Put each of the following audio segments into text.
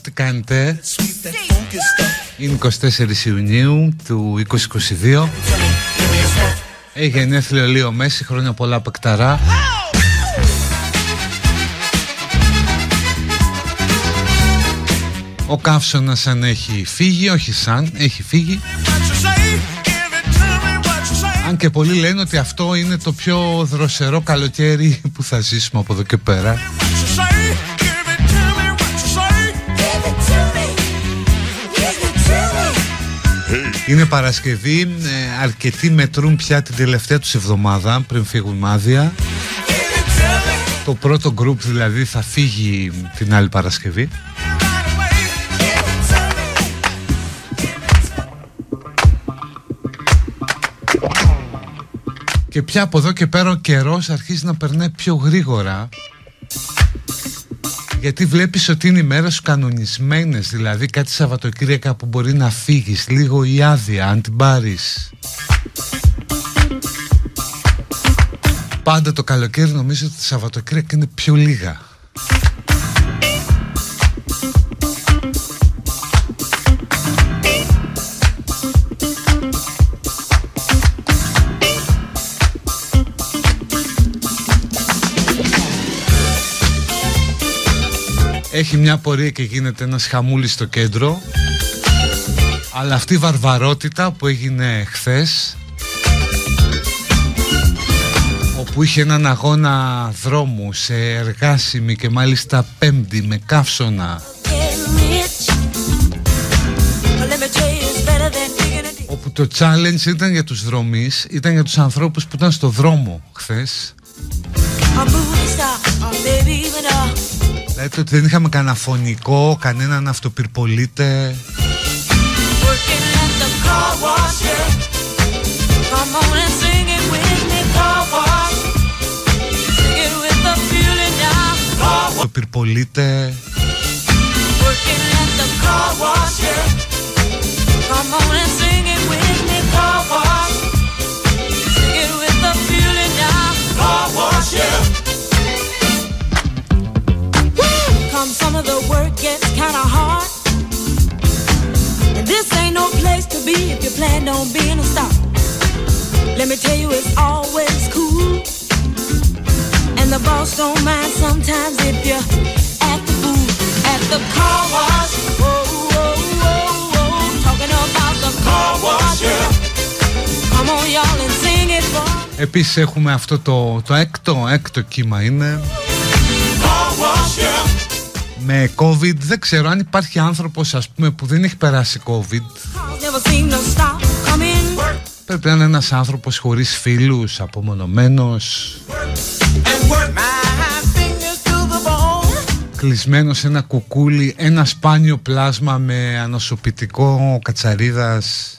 τι κάνετε; Είναι 24 Ιουνίου του 2022 Έχει γενέθλιο Λίο Μέση Χρόνια πολλά πεκταρά Ο καύσωνας αν έχει φύγει Όχι σαν, έχει φύγει αν και πολλοί λένε ότι αυτό είναι το πιο δροσερό καλοκαίρι που θα ζήσουμε από εδώ και πέρα Είναι Παρασκευή, ε, αρκετοί μετρούν πια την τελευταία τους εβδομάδα πριν φύγουν μάδια. Το πρώτο γκρουπ δηλαδή θα φύγει την άλλη Παρασκευή. Και πια από εδώ και πέρα ο καιρός αρχίζει να περνάει πιο γρήγορα. Γιατί βλέπεις ότι είναι οι μέρες σου κανονισμένες Δηλαδή κάτι Σαββατοκύριακα που μπορεί να φύγεις Λίγο η άδεια αν την πάρεις. Πάντα το καλοκαίρι νομίζω ότι τα Σαββατοκύριακα είναι πιο λίγα έχει μια πορεία και γίνεται ένας χαμούλης στο κέντρο. Αλλά αυτή η βαρβαρότητα που έγινε χθες όπου είχε έναν αγώνα δρόμου σε εργάσιμη και μάλιστα πέμπτη με καύσωνα. Το challenge ήταν για τους δρομείς, ήταν για τους ανθρώπους που ήταν στο δρόμο χθες. Δηλαδή ότι δεν είχαμε κανένα φωνικό, κανέναν αυτοπυρπολίτε. Αυτοπυρπολίτε. Come on and sing it Come some of the work gets kinda hard. And this ain't no place to be if you plan on being a star. Let me tell you, it's always cool. And the boss don't mind sometimes if you act the fool at the car wash. Whoa. Επίσης έχουμε αυτό το, το έκτο, έκτο κύμα είναι Με COVID. Δεν ξέρω αν υπάρχει άνθρωπος ας πούμε που δεν έχει περάσει COVID. Πρέπει να είναι ένας άνθρωπος χωρίς φίλους, απομονωμένος. Κλεισμένο σε ένα κουκούλι ένα σπάνιο πλάσμα με ανοσοποιητικό κατσαρίδας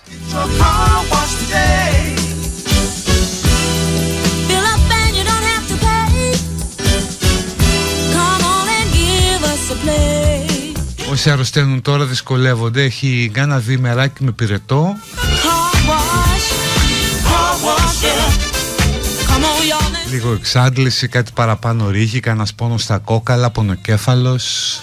Όσοι αρρωσταίνουν τώρα δυσκολεύονται. Έχει κάνα διημεράκι με πυρετό. Λίγο εξάντληση, κάτι παραπάνω ρίγη, κανένα πόνος στα κόκαλα, πονοκέφαλος.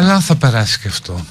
Αλλά θα περάσει και αυτό.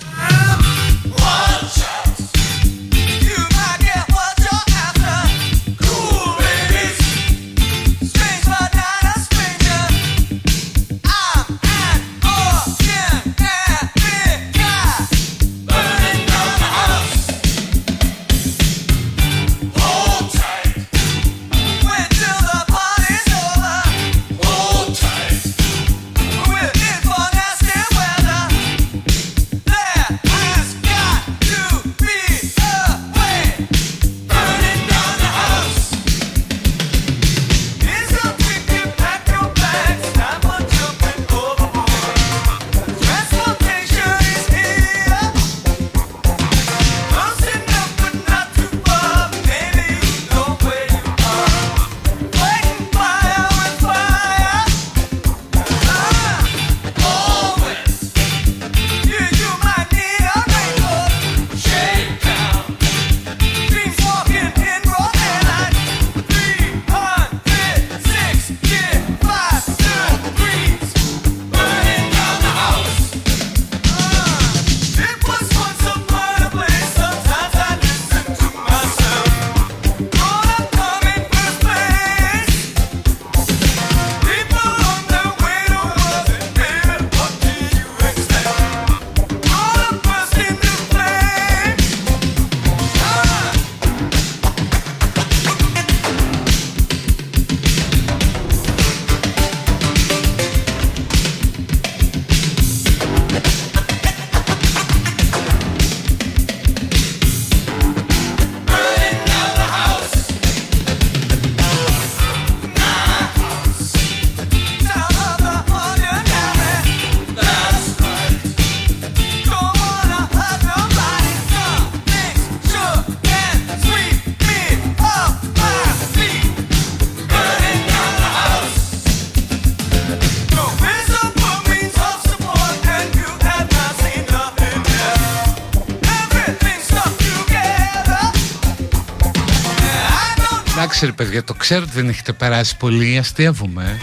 Εντάξει ρε παιδιά, το ξέρω ότι δεν έχετε περάσει πολύ, αστείευομαι.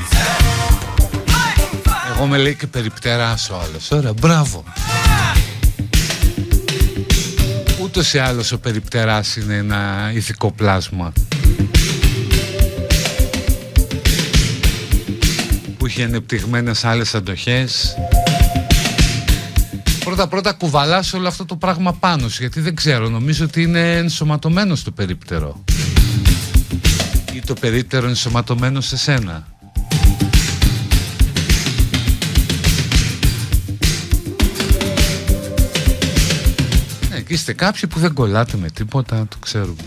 Εγώ με λέει και περιπτεράς ο άλλος. Ωραία, μπράβο. Ούτως ή άλλως ο περιπτεράς είναι ένα ηθικό πλάσμα. Που έχει ανεπτυγμένες άλλες αντοχές. πρώτα πρώτα κουβαλάς όλο αυτό το πράγμα πάνω σου γιατί δεν ξέρω νομίζω ότι είναι ενσωματωμένο στο περίπτερο ή το περίπτερο ενσωματωμένο σε σένα. Ε, και είστε κάποιοι που δεν κολλάτε με τίποτα το ξέρουμε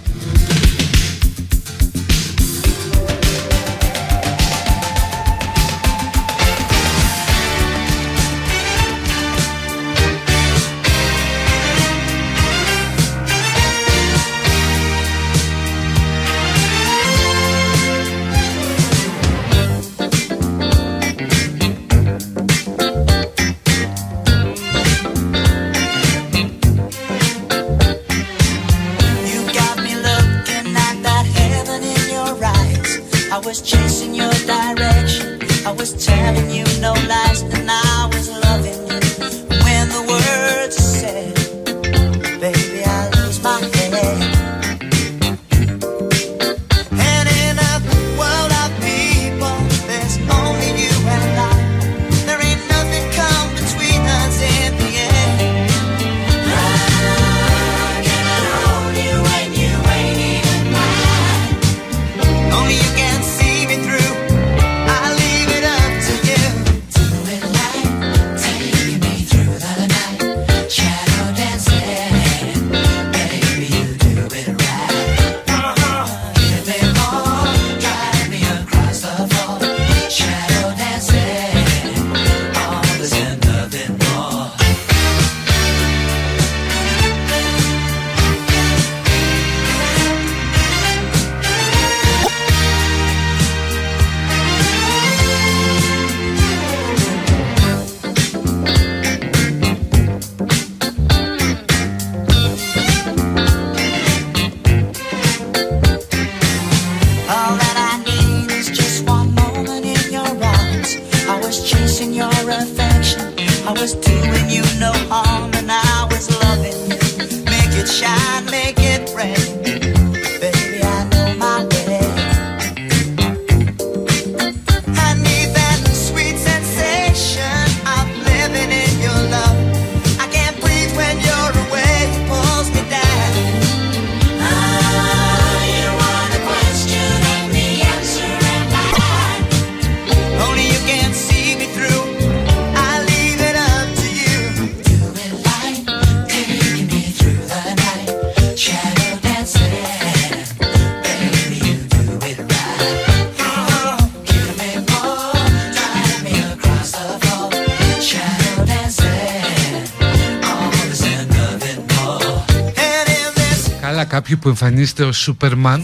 κάποιοι που εμφανίζεται ως Σούπερμαν.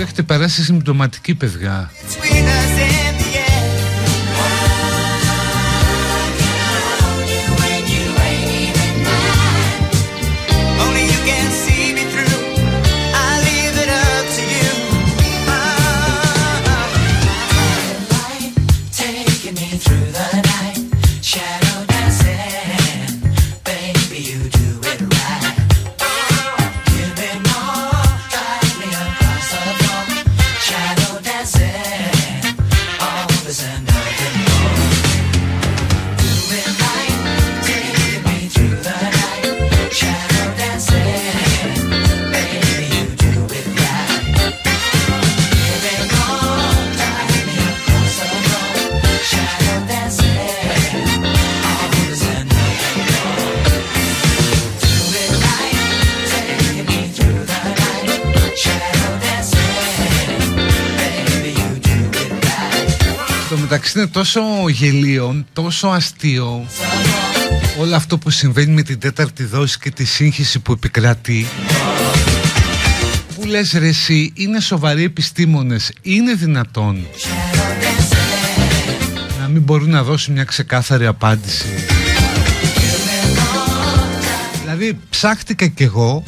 Έχετε περάσει συμπτωματική παιδιά τόσο γελίο, τόσο αστείο όλο αυτό που συμβαίνει με την τέταρτη δόση και τη σύγχυση που επικρατεί που λες ρε εσύ είναι σοβαροί επιστήμονες είναι δυνατόν να μην μπορούν να δώσουν μια ξεκάθαρη απάντηση. Δηλαδή ψάχτηκα κι εγώ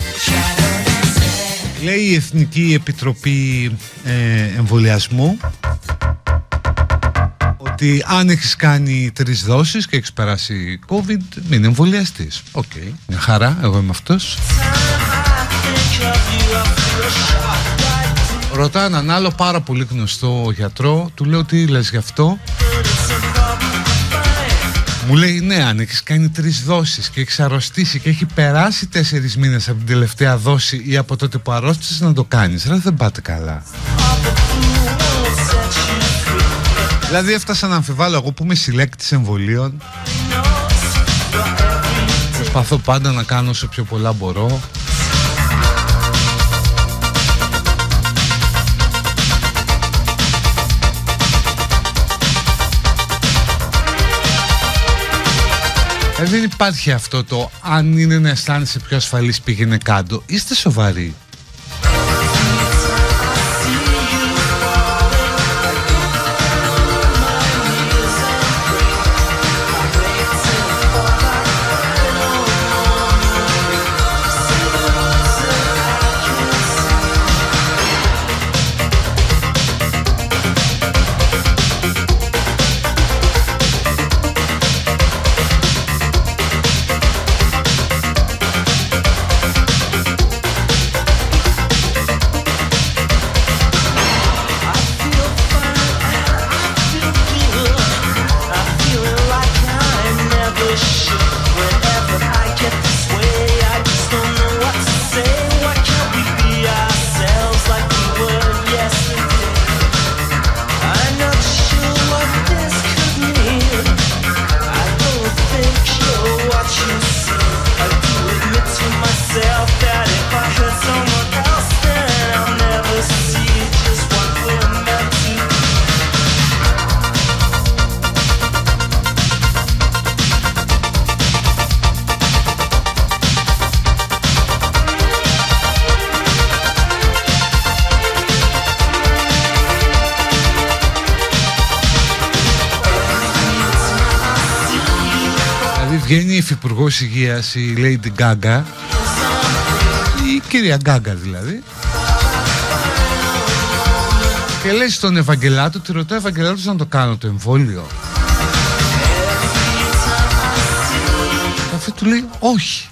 λέει η Εθνική Επιτροπή ε, Εμβολιασμού ότι αν έχεις κάνει τρεις δόσεις και έχεις περάσει COVID, μην εμβολιαστείς. OK, okay. μια χαρά, εγώ είμαι αυτός. Ρωτάω έναν άλλο πάρα πολύ γνωστό γιατρό, του λέω τι λες γι' αυτό; Μου λέει ναι αν έχεις κάνει τρεις δόσεις και έχεις αρρωστήσει και έχει περάσει τέσσερις μήνες από την τελευταία δόση ή από τότε που αρρώστησες να το κάνεις Ρε δεν πάτε καλά Δηλαδή έφτασα να αμφιβάλλω εγώ που είμαι συλλέκτης εμβολίων Προσπαθώ πάντα να κάνω όσο πιο πολλά μπορώ Ε, δεν υπάρχει αυτό το αν είναι να αισθάνεσαι πιο ασφαλής πήγαινε κάτω. Είστε σοβαροί. Υφυπουργό υγεία η Lady Gaga. Η κυρία Γκάγκα δηλαδή. Και λέει στον Ευαγγελάτο τη ρωτάει Ευαγγελάτος να το κάνω το εμβόλιο. Και αυτό του λέει όχι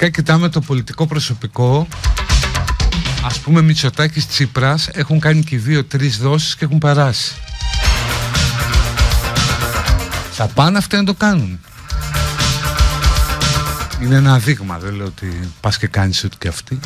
βασικά κοιτάμε το πολιτικό προσωπικό. Ας πούμε Μητσοτάκης Τσίπρας έχουν κάνει και δύο-τρεις δόσεις και έχουν περάσει. Θα πάνε αυτοί να το κάνουν. Είναι ένα δείγμα, δεν λέω ότι πας και κάνεις ό,τι και αυτοί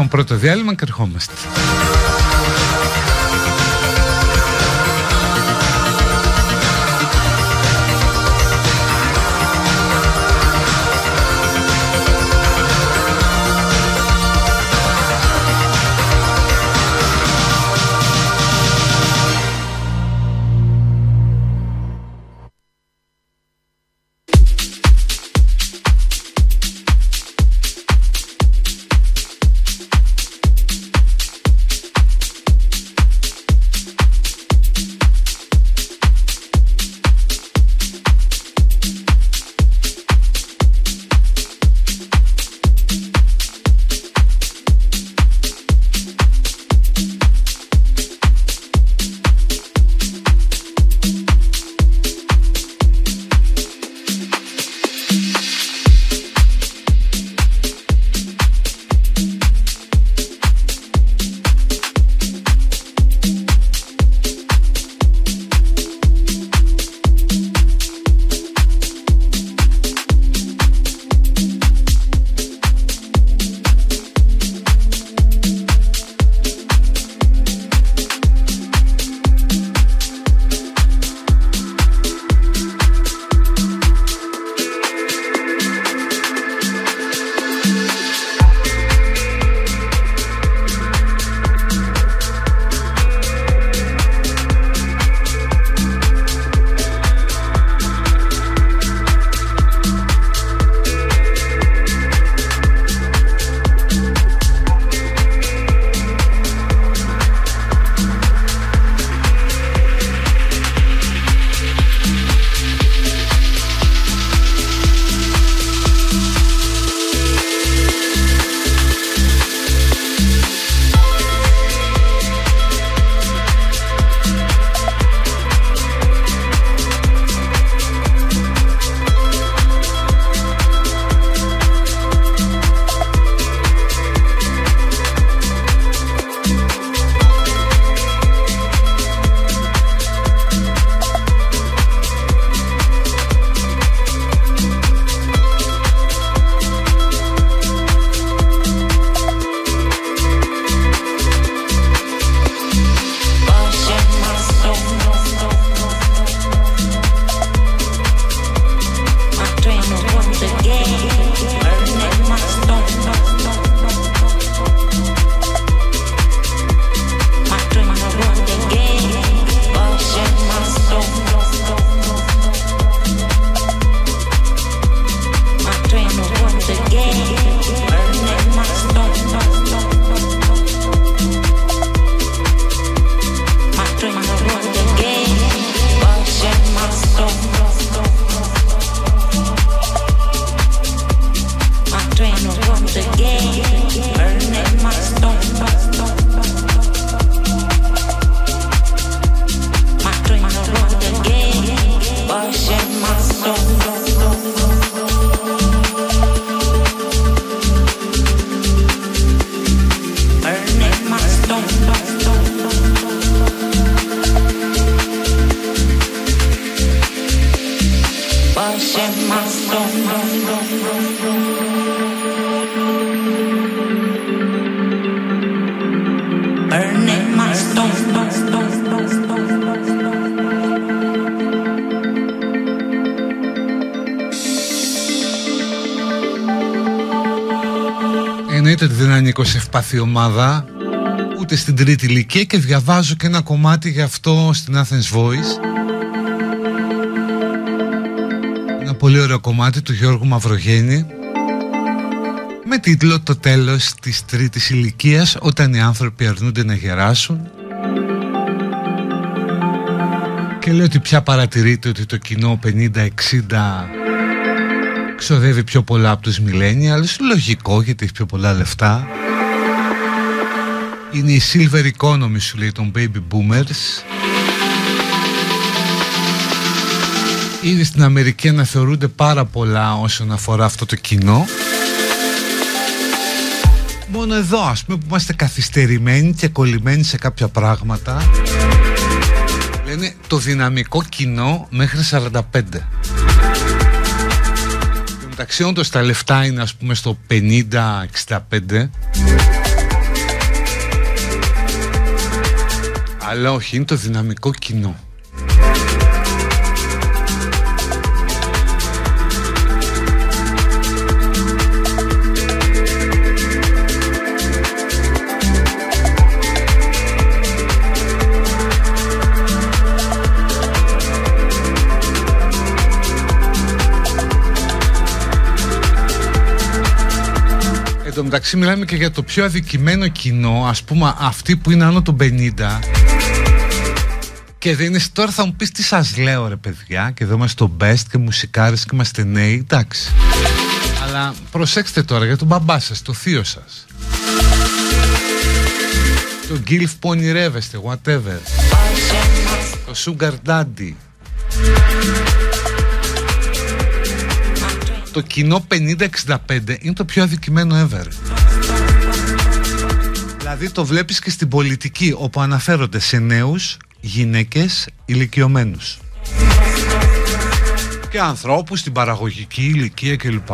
Λοιπόν, πρώτο διάλειμμα και ερχόμαστε. Ευπαθή ομάδα ούτε στην τρίτη ηλικία και διαβάζω και ένα κομμάτι γι' αυτό στην Athens Voice. Ένα πολύ ωραίο κομμάτι του Γιώργου Μαυρογέννη με τίτλο «Το τέλος της τρίτης ηλικίας όταν οι άνθρωποι αρνούνται να γεράσουν» και λέει ότι πια παρατηρείται ότι το κοινό 50-60 ξοδεύει πιο πολλά από τους millennials. Λογικό γιατί έχει πιο πολλά λεφτά είναι η silver economy σου λέει των baby boomers. Ήδη στην Αμερική αναθεωρούνται πάρα πολλά όσον αφορά αυτό το κοινό. Μόνο εδώ ας πούμε που είμαστε καθυστερημένοι και κολλημένοι σε κάποια πράγματα Λένε το δυναμικό κοινό μέχρι 45 μεταξύ όντως τα λεφτά είναι ας πούμε στο 50-65 Αλλά όχι, είναι το δυναμικό κοινό. Τω μεταξύ μιλάμε και για το πιο αδικημένο κοινό, ας πούμε αυτοί που είναι άνω των 50 και δεν είναι τώρα θα μου πεις τι σας λέω ρε παιδιά και εδώ είμαστε στο best και μουσικάρες και είμαστε νέοι, εντάξει. Αλλά προσέξτε τώρα για τον μπαμπά σας, το θείο σας. Το γκίλφ που ονειρεύεστε, whatever. Το sugar daddy. το κοινό 50-65 είναι το πιο αδικημένο ever. Δηλαδή το βλέπεις και στην πολιτική όπου αναφέρονται σε νέους, γυναίκες, ηλικιωμένους. Και ανθρώπους στην παραγωγική ηλικία κλπ.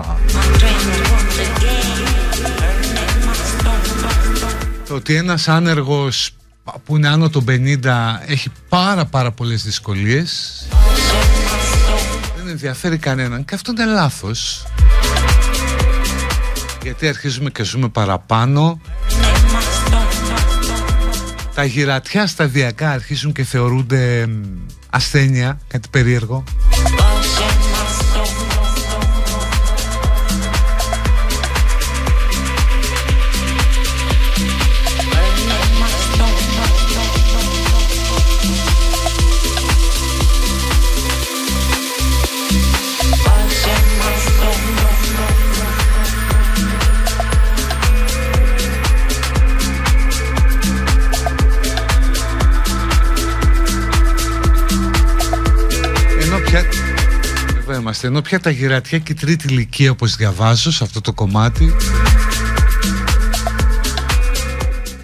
Το ότι ένας άνεργος που είναι άνω των 50 έχει πάρα πάρα πολλές δυσκολίες ενδιαφέρει κανέναν και αυτό είναι λάθος γιατί αρχίζουμε και ζούμε παραπάνω τα γυρατιά σταδιακά αρχίζουν και θεωρούνται ασθένεια, κάτι περίεργο είμαστε Ενώ πια τα γυρατιά και η τρίτη ηλικία όπως διαβάζω σε αυτό το κομμάτι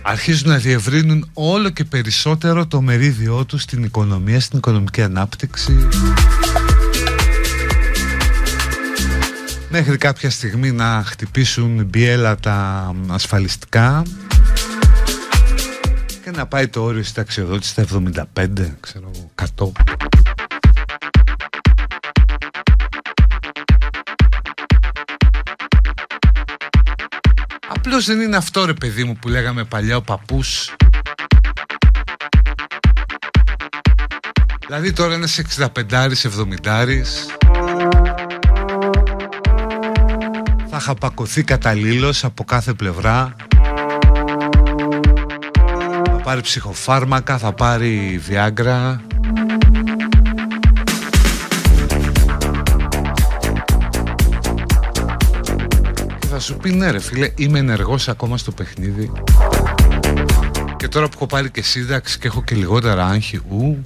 Αρχίζουν να διευρύνουν όλο και περισσότερο το μερίδιό τους στην οικονομία, στην οικονομική ανάπτυξη Μέχρι κάποια στιγμή να χτυπήσουν μπιέλα τα ασφαλιστικά και να πάει το όριο ταξιοδότηση στα 75, ξέρω, 100. Απλώς δεν είναι αυτό ρε παιδί μου που λέγαμε παλιά ο παππούς. Δηλαδή τώρα είναι σε 65 70 Θα χαπακωθεί καταλήλως από κάθε πλευρά. Θα πάρει ψυχοφάρμακα, θα πάρει βιάγκρα σου πει ναι ρε φίλε είμαι ενεργός ακόμα στο παιχνίδι και τώρα που έχω πάρει και σύνταξη και έχω και λιγότερα άγχη ου,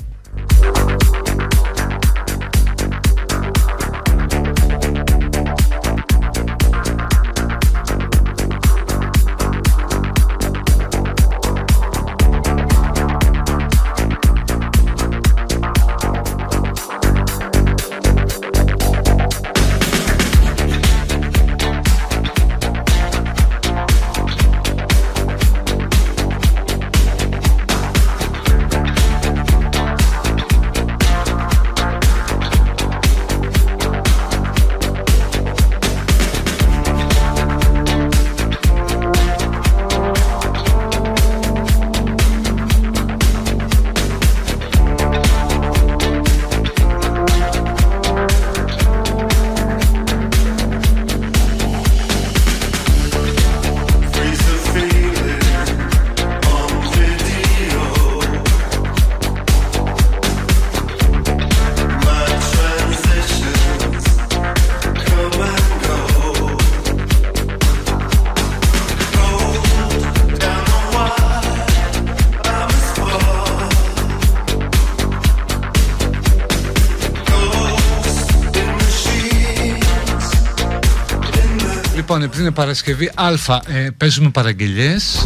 επειδή είναι Παρασκευή Α, ε, παίζουμε παραγγελίες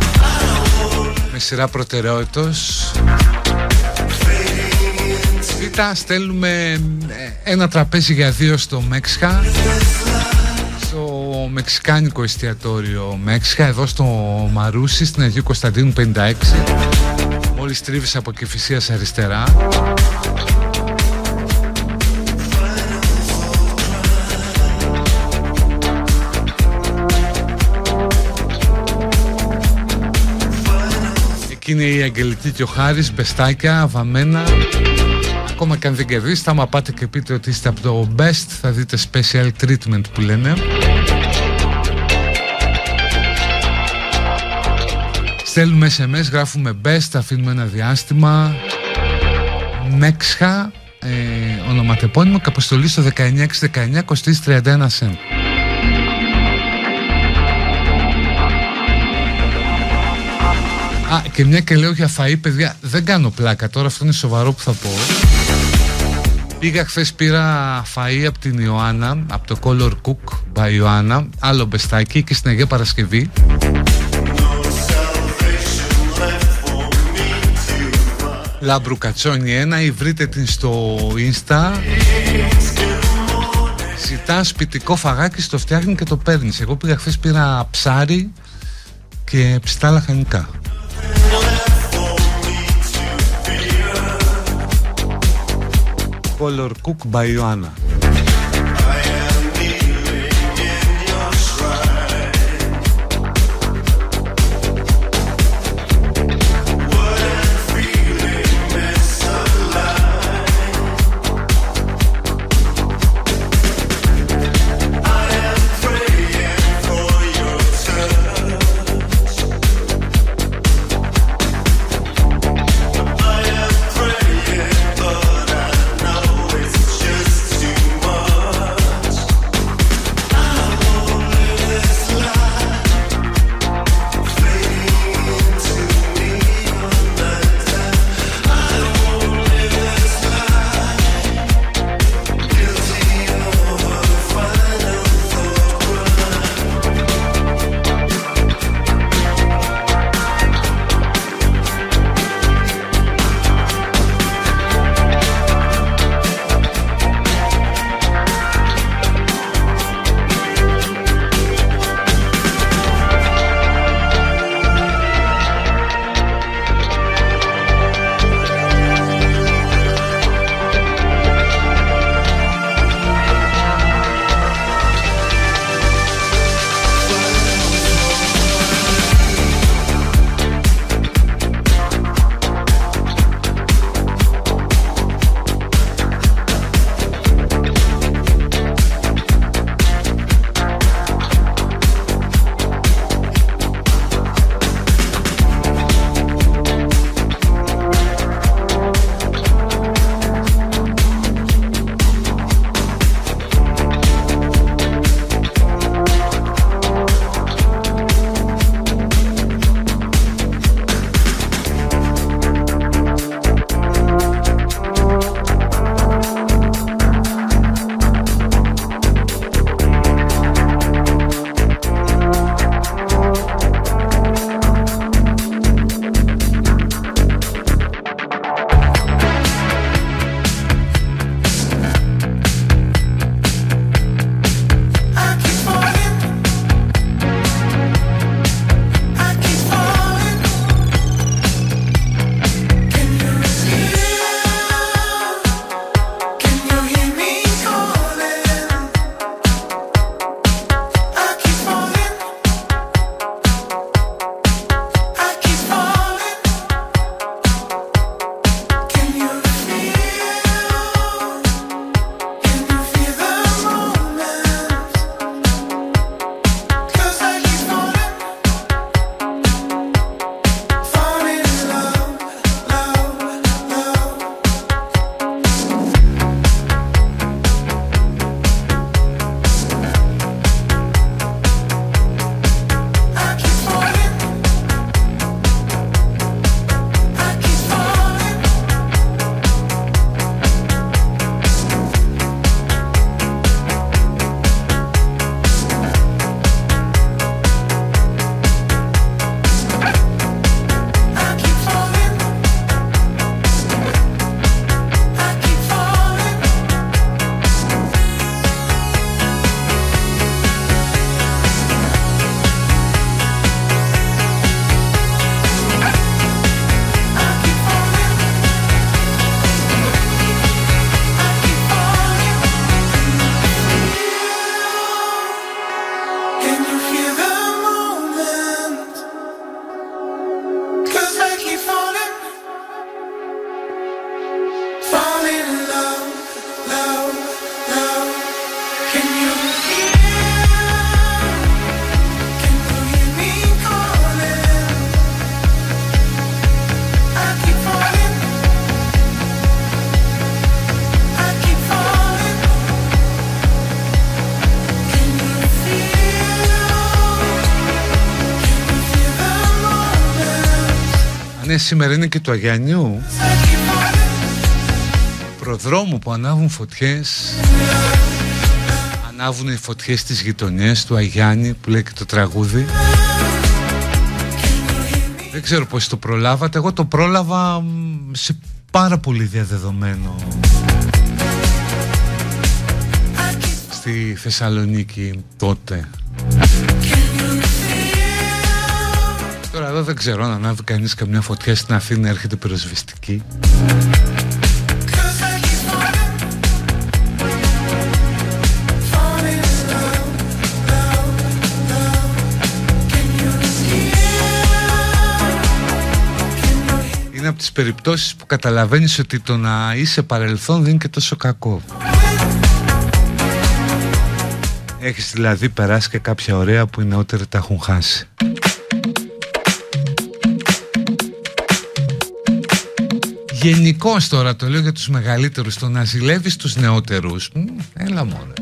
με σειρά προτεραιότητος. Β, στέλνουμε ε, ένα τραπέζι για δύο στο Μέξικα στο μεξικάνικο εστιατόριο Μέξικα εδώ στο Μαρούσι στην Αγίου Κωνσταντίνου 56 μόλις τρίβεις από Κεφυσίας αριστερά είναι η Αγγελική και ο Χάρης, μπεστάκια, βαμμένα. Ακόμα και αν δεν κερδίσετε, άμα πάτε και πείτε ότι είστε από το best Θα δείτε special treatment που λένε. Στέλνουμε SMS, γράφουμε best, αφήνουμε ένα διάστημα. Μέξχα, ε, ονοματεπώνυμο και αποστολή στο 19619 κοστίζει 31 cent Α, και μια και λέω για φαΐ, παιδιά, δεν κάνω πλάκα τώρα, αυτό είναι σοβαρό που θα πω. Πήγα χθες πήρα φαΐ από την Ιωάννα, από το Color Cook by Ιωάννα, άλλο μπεστάκι και στην Αγία Παρασκευή. Λάμπρου Κατσόνι 1 ή βρείτε την στο Insta Ζητά σπιτικό φαγάκι, στο φτιάχνει και το παίρνεις. Εγώ πήγα χθες πήρα ψάρι και ψητά λαχανικά. Color Cook by Ioana. Σήμερα είναι και του Αγιανιού. Προδρόμου που ανάβουν φωτιές. Ανάβουν οι φωτιές στις γειτονιές του Αγιάννη που λέει και το τραγούδι. Δεν ξέρω πώς το προλάβατε. Εγώ το πρόλαβα σε πάρα πολύ διαδεδομένο. Στη Θεσσαλονίκη τότε εδώ δεν ξέρω αν ανάβει κανείς καμιά φωτιά στην Αθήνα έρχεται πυροσβεστική. Είναι από τις περιπτώσεις που καταλαβαίνεις ότι το να είσαι παρελθόν δεν είναι και τόσο κακό. Έχεις δηλαδή περάσει και κάποια ωραία που οι νεότεροι τα έχουν χάσει. Γενικώ τώρα το λέω για τους μεγαλύτερους Το να ζηλεύεις τους νεότερους Έλα μόνο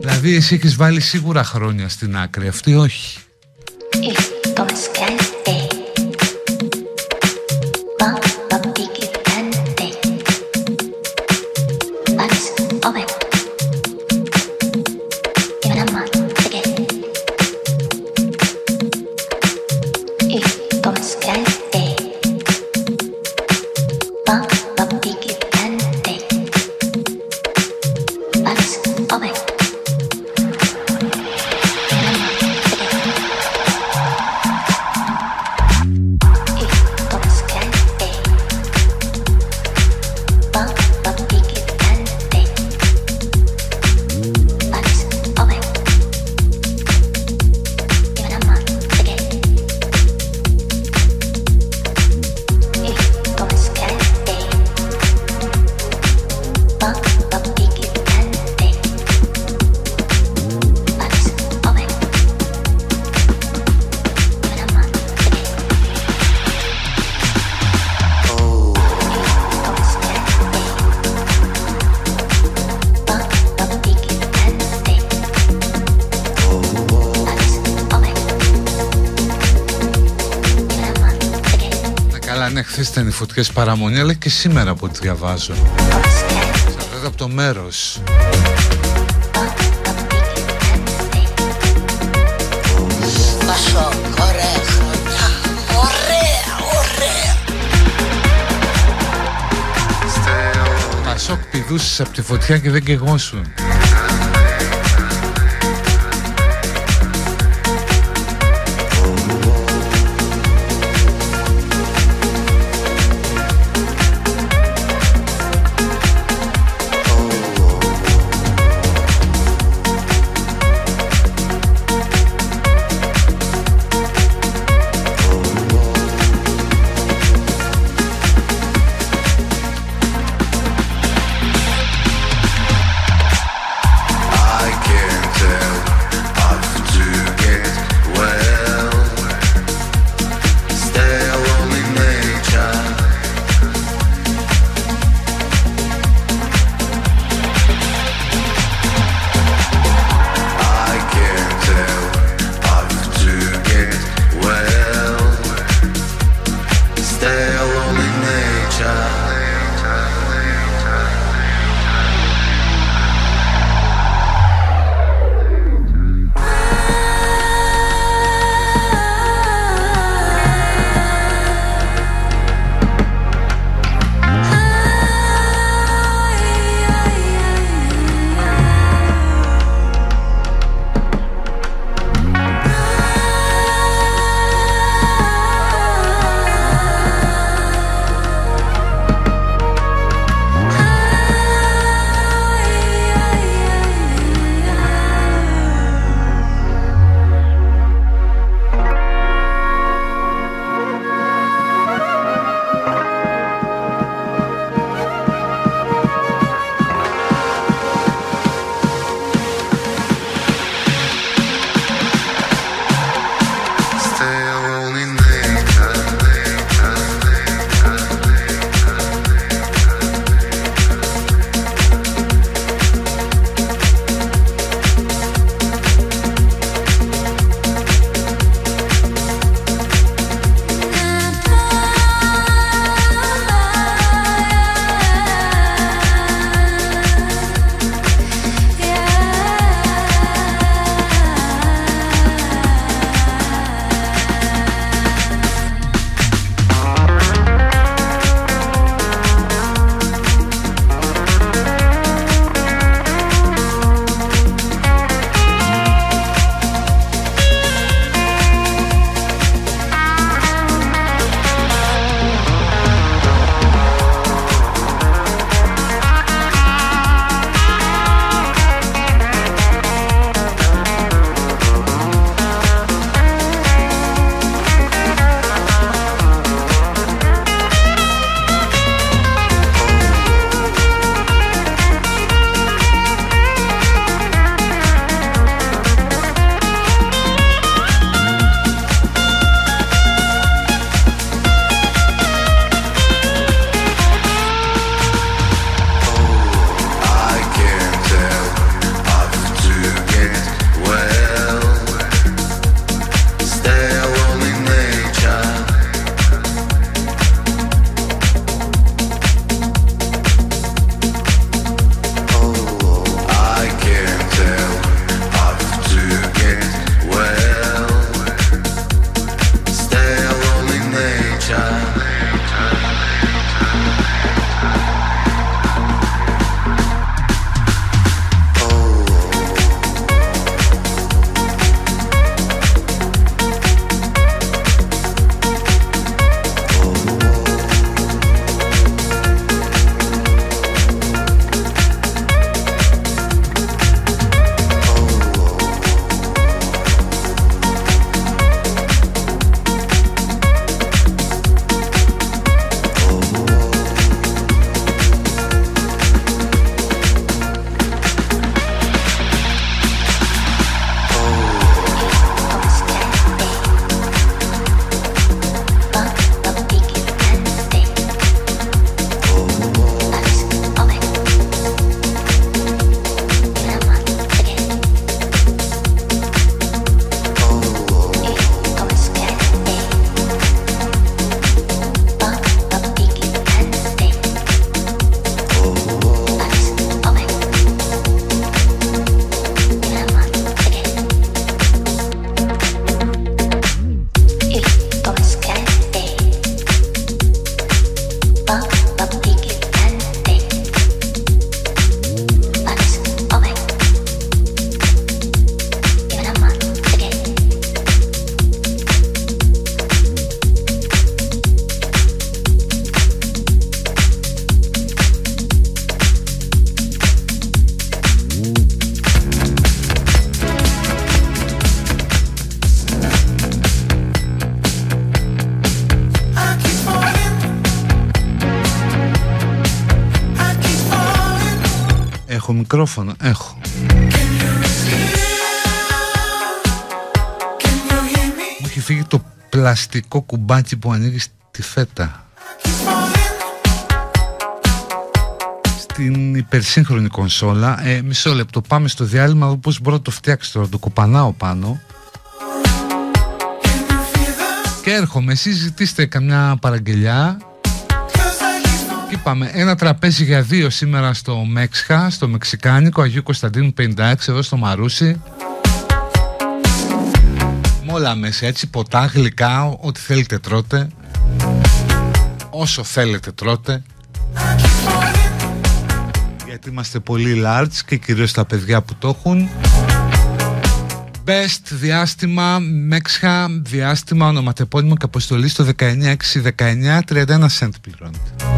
Δηλαδή εσύ έχεις βάλει σίγουρα χρόνια στην άκρη Αυτή όχι ήταν οι φωτιές παραμονή αλλά και σήμερα από ό,τι διαβάζω. Σαν από το μέρος. Ωραία χρονιά Ωραία, ωραία Πασόκ πηδούσες από τη φωτιά και δεν κεγόσουν Έχω μικρόφωνο, έχω. Μου έχει φύγει το πλαστικό κουμπάκι που ανοίγει τη φέτα. Στην υπερσύγχρονη κονσόλα, ε, μισό λεπτό, πάμε στο διάλειμμα, πώς μπορώ να το φτιάξω τώρα, το κουπανάω πάνω. Και έρχομαι, εσείς ζητήστε καμιά παραγγελιά και είπαμε ένα τραπέζι για δύο σήμερα στο Μέξχα, στο Μεξικάνικο Αγίου Κωνσταντίνου 56 εδώ στο Μαρούσι. Με όλα μέσα έτσι, ποτά, γλυκά, ό,τι θέλετε τρώτε. Όσο θέλετε τρώτε. Γιατί είμαστε πολύ large και κυρίως τα παιδιά που το έχουν. Best διάστημα, Μέξχα διάστημα, ονοματεπώνυμο και αποστολή στο 19619, 31 cent πληρώνεται.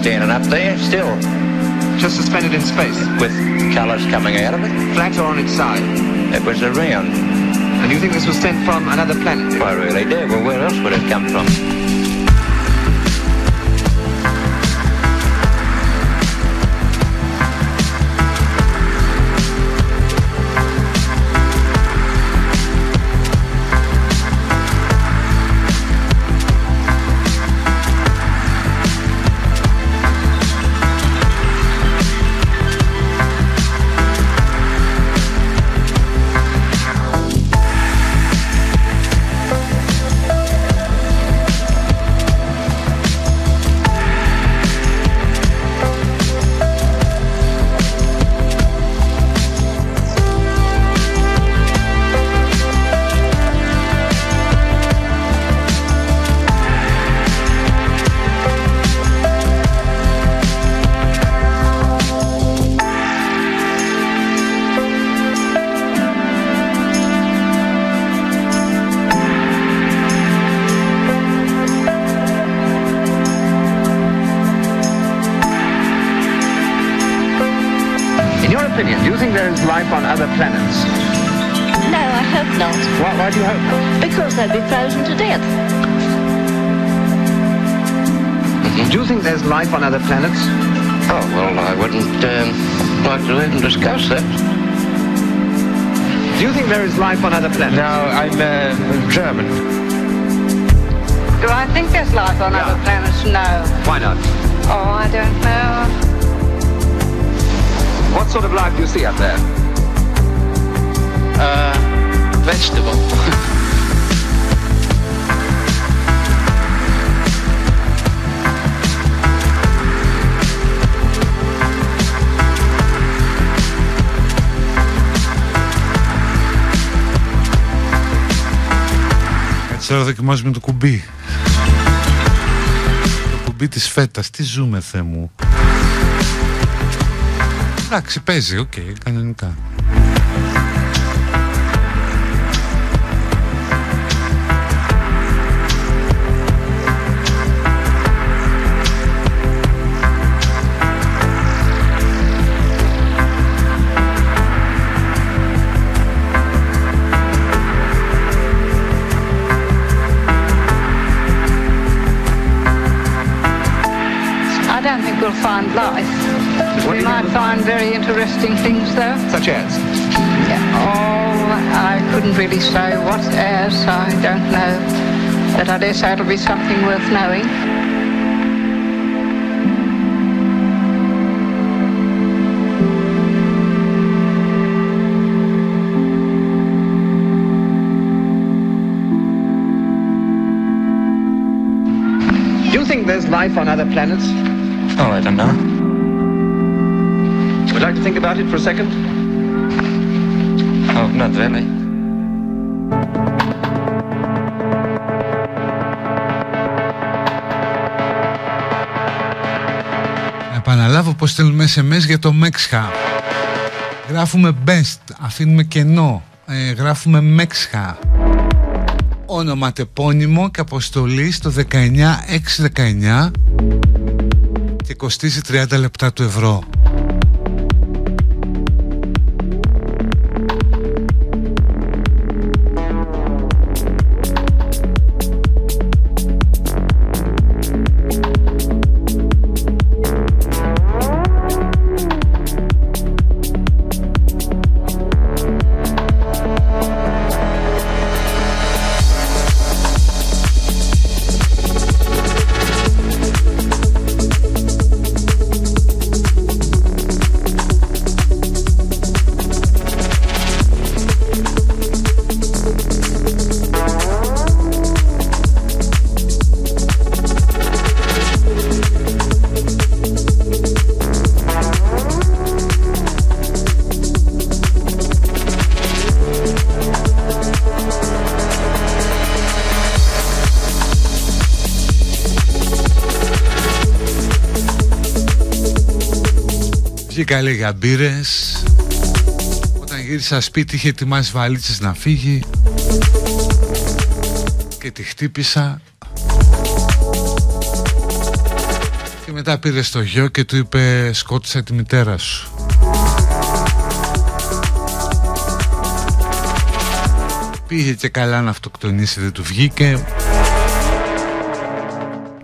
Standing up there still. Just suspended in space? With colours coming out of it. Flat or on its side? It was around. And you think this was sent from another planet? I really do. Well, where else would it come from? I wouldn't um, like to even discuss that. Do you think there is life on other planets? No, I'm uh, German. Do I think there's life on other planets? No. Why not? Oh, I don't know. What sort of life do you see up there? Uh, vegetable. Έτσι τώρα δοκιμάζουμε το κουμπί. Το κουμπί της φέτας. Τι ζούμε, Θεέ μου. Εντάξει, παίζει, οκ, κανονικά. Find life. We might find very interesting things, though. Such as? Yeah. Oh, I couldn't really say what as. I don't know. But I dare say it'll be something worth knowing. Do you think there's life on other planets? Oh, I don't know. Would you like to think about it for a second? Oh, not really. Να επαναλάβω πως στέλνουμε SMS για το Μέξχα. Γράφουμε best, αφήνουμε κενό. Ε, γράφουμε Μέξχα. Όνομα τεπώνυμο και αποστολή στο 19619 και κοστίζει 30 λεπτά του ευρώ. Βγήκα λίγα μπύρες Όταν γύρισα σπίτι είχε ετοιμάσει βαλίτσες να φύγει Και τη χτύπησα. Και μετά πήρε στο γιο και του είπε σκότωσα τη μητέρα σου Πήγε και καλά να αυτοκτονήσει δεν του βγήκε.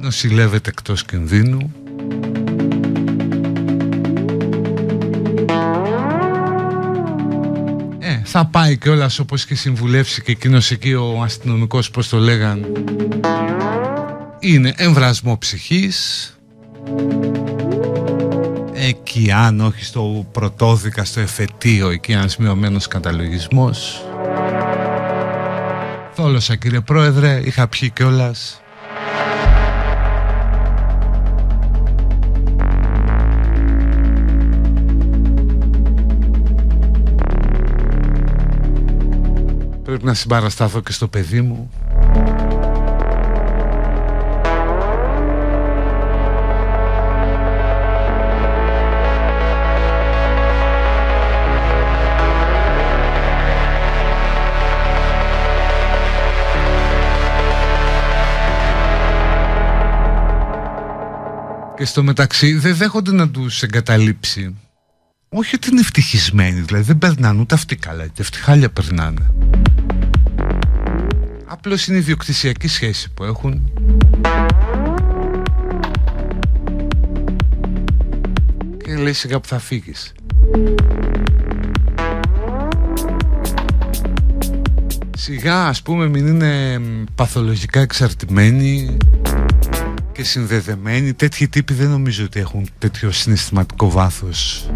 Νοσηλεύεται εκτός κινδύνου θα πάει κιόλας όπως είχε συμβουλεύσει και εκείνος εκεί ο αστυνομικός πώς το λέγαν. Είναι εμβρασμό ψυχής. Εκεί αν όχι στο πρωτόδικα στο εφετείο εκεί ένας μειωμένος καταλογισμός. Θόλωσα κύριε πρόεδρε είχα πιει κιόλας Πρέπει να συμπαρασταθώ και στο παιδί μου Και στο μεταξύ δεν δέχονται να τους εγκαταλείψει όχι ότι είναι ευτυχισμένοι, δηλαδή δεν περνάνε ούτε αυτοί καλά, και ευτυχάλια περνάνε. Απλώς είναι η διοκτησιακή σχέση που έχουν. Και λέει σιγά που θα φύγεις. Σιγά ας πούμε μην είναι παθολογικά εξαρτημένοι και συνδεδεμένοι Τέτοιοι τύποι δεν νομίζω ότι έχουν τέτοιο συναισθηματικό βάθος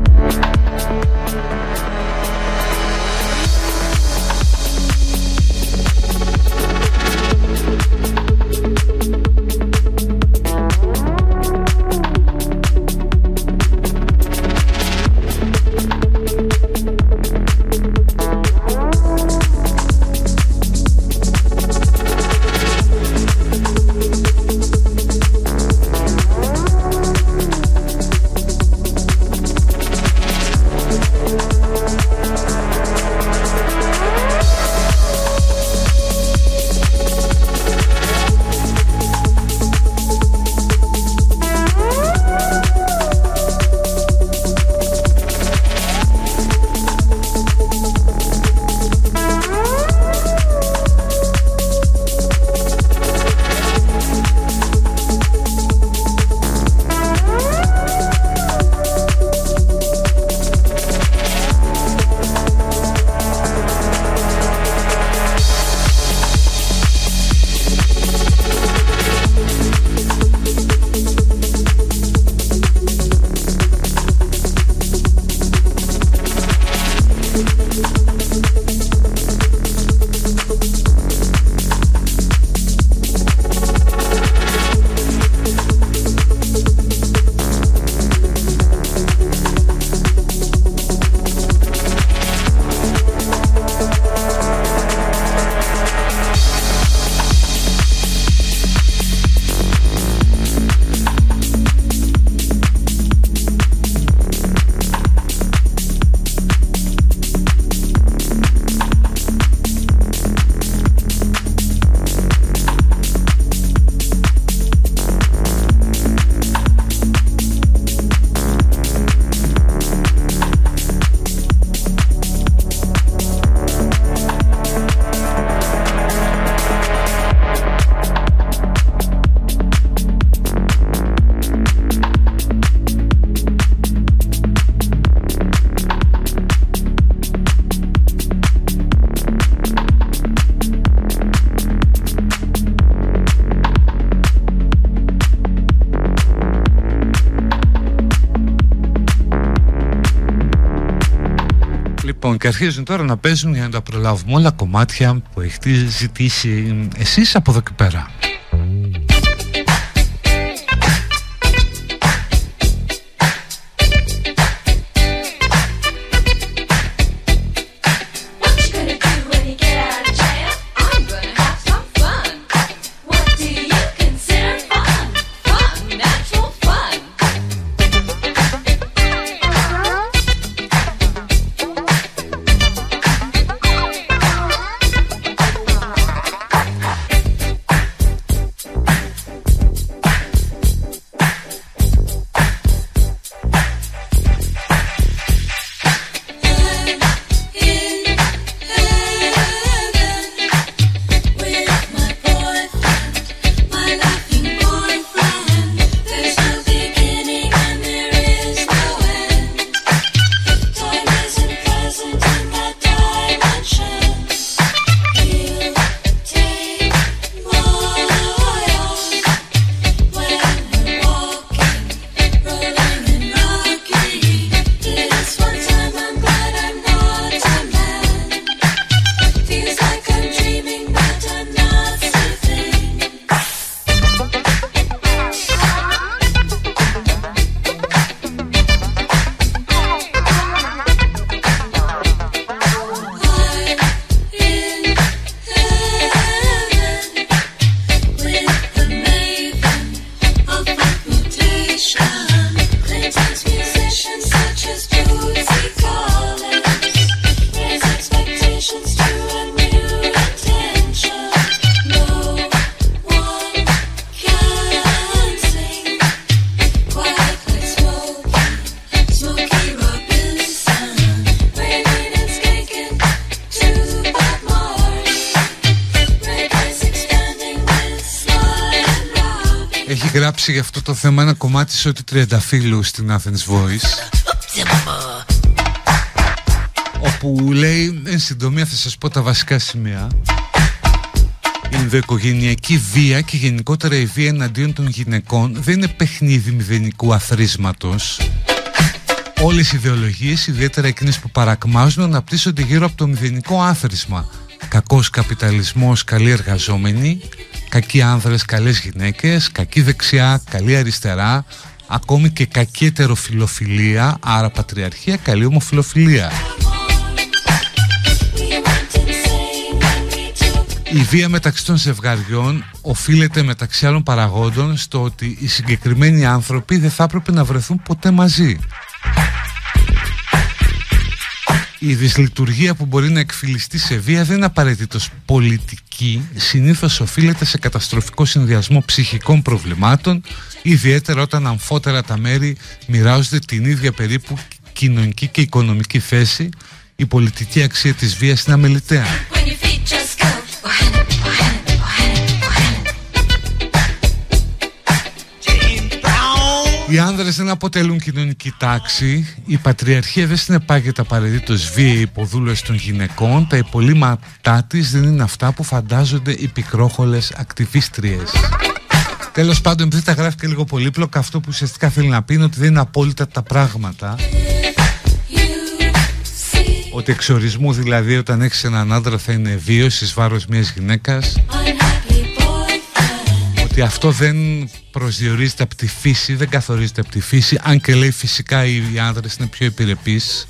και αρχίζουν τώρα να παίζουν για να τα προλάβουμε όλα κομμάτια που έχετε ζητήσει εσείς από εδώ και πέρα. Θέμα ένα κομμάτι σε ό,τι τριανταφύλου στην Athens Voice. Όπου λέει εν συντομία θα σας πω τα βασικά σημεία. Η ενδοοικογενειακή βία και γενικότερα η βία εναντίον των γυναικών δεν είναι παιχνίδι μηδενικού αθρίσματος Όλες οι ιδεολογίες, ιδιαίτερα εκείνες που παρακμάζουν, αναπτύσσονται γύρω από το μηδενικό άθροισμα. Κακός καπιταλισμός, καλοί εργαζόμενοι, κακοί άνδρες, καλές γυναίκες, κακή δεξιά, καλή αριστερά, ακόμη και κακή ετεροφιλοφιλία, άρα πατριαρχία, καλή ομοφιλοφιλία. Η βία μεταξύ των ζευγαριών οφείλεται μεταξύ άλλων παραγόντων στο ότι οι συγκεκριμένοι άνθρωποι δεν θα έπρεπε να βρεθούν ποτέ μαζί. Η δυσλειτουργία που μπορεί να εκφυλιστεί σε βία δεν είναι απαραίτητος πολιτική, συνήθως οφείλεται σε καταστροφικό συνδυασμό ψυχικών προβλημάτων, ιδιαίτερα όταν αμφότερα τα μέρη μοιράζονται την ίδια περίπου κοινωνική και οικονομική θέση, η πολιτική αξία της βίας είναι αμεληταία. Οι άνδρες δεν αποτελούν κοινωνική τάξη, η πατριαρχία δεν συνεπάγεται απαραίτητος βίαιη υποδούλωση των γυναικών, τα υπολείμματά της δεν είναι αυτά που φαντάζονται οι πικρόχολες ακτιβίστριες. Τέλος πάντων, επειδή τα γράφει και λίγο πολύπλοκα, αυτό που ουσιαστικά θέλει να πει είναι ότι δεν είναι απόλυτα τα πράγματα. Ότι εξορισμού δηλαδή όταν έχεις έναν άντρα θα είναι βίος εις βάρος μιας γυναίκας ότι αυτό δεν προσδιορίζεται από τη φύση, δεν καθορίζεται από τη φύση, αν και λέει φυσικά οι άνδρες είναι πιο επιρρεπείς,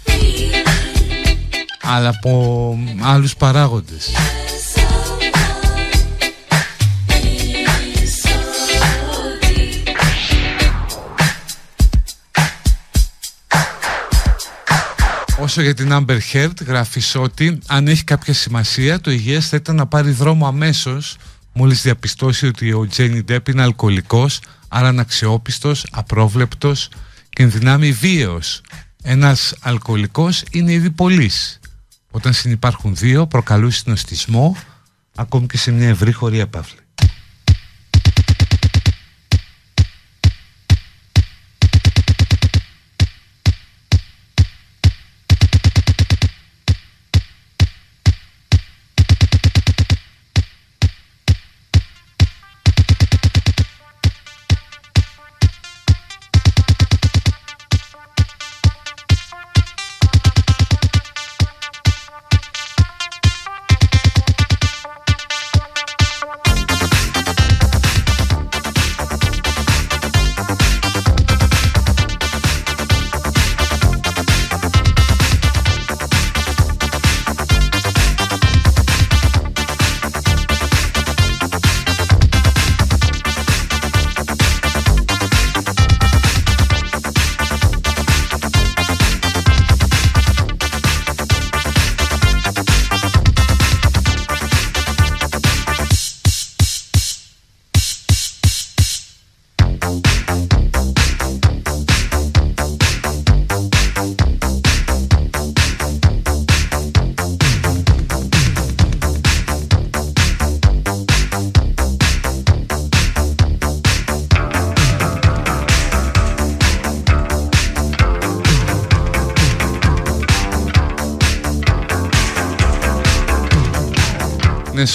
αλλά από άλλους παράγοντες. Όσο για την Amber Heard γράφει ότι αν έχει κάποια σημασία το υγιές θα ήταν να πάρει δρόμο αμέσως μόλις διαπιστώσει ότι ο Τζένι Ντέπ είναι αλκοολικός, άρα αναξιόπιστος, απρόβλεπτος και ενδυνάμει βίαιος. Ένας αλκοολικός είναι ήδη πολλής. Όταν συνυπάρχουν δύο προκαλούν συνοστισμό ακόμη και σε μια ευρύ χωρία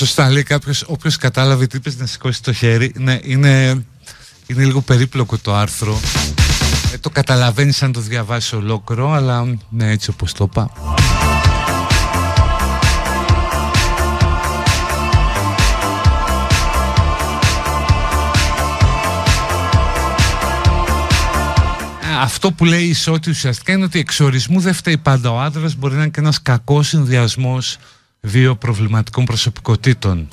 σωστά λέει κάποιος όποιος κατάλαβε τι είπες να σηκώσει το χέρι. Ναι είναι, είναι λίγο περίπλοκο το άρθρο. Ε, το καταλαβαίνεις αν το διαβάσεις ολόκληρο αλλά ναι έτσι όπως το είπα. Ε, αυτό που λέει η ισότητα ουσιαστικά είναι ότι εξορισμού δεν φταίει πάντα ο άντρας μπορεί να είναι και ένας κακός συνδυασμός δύο προβληματικών προσωπικότητων.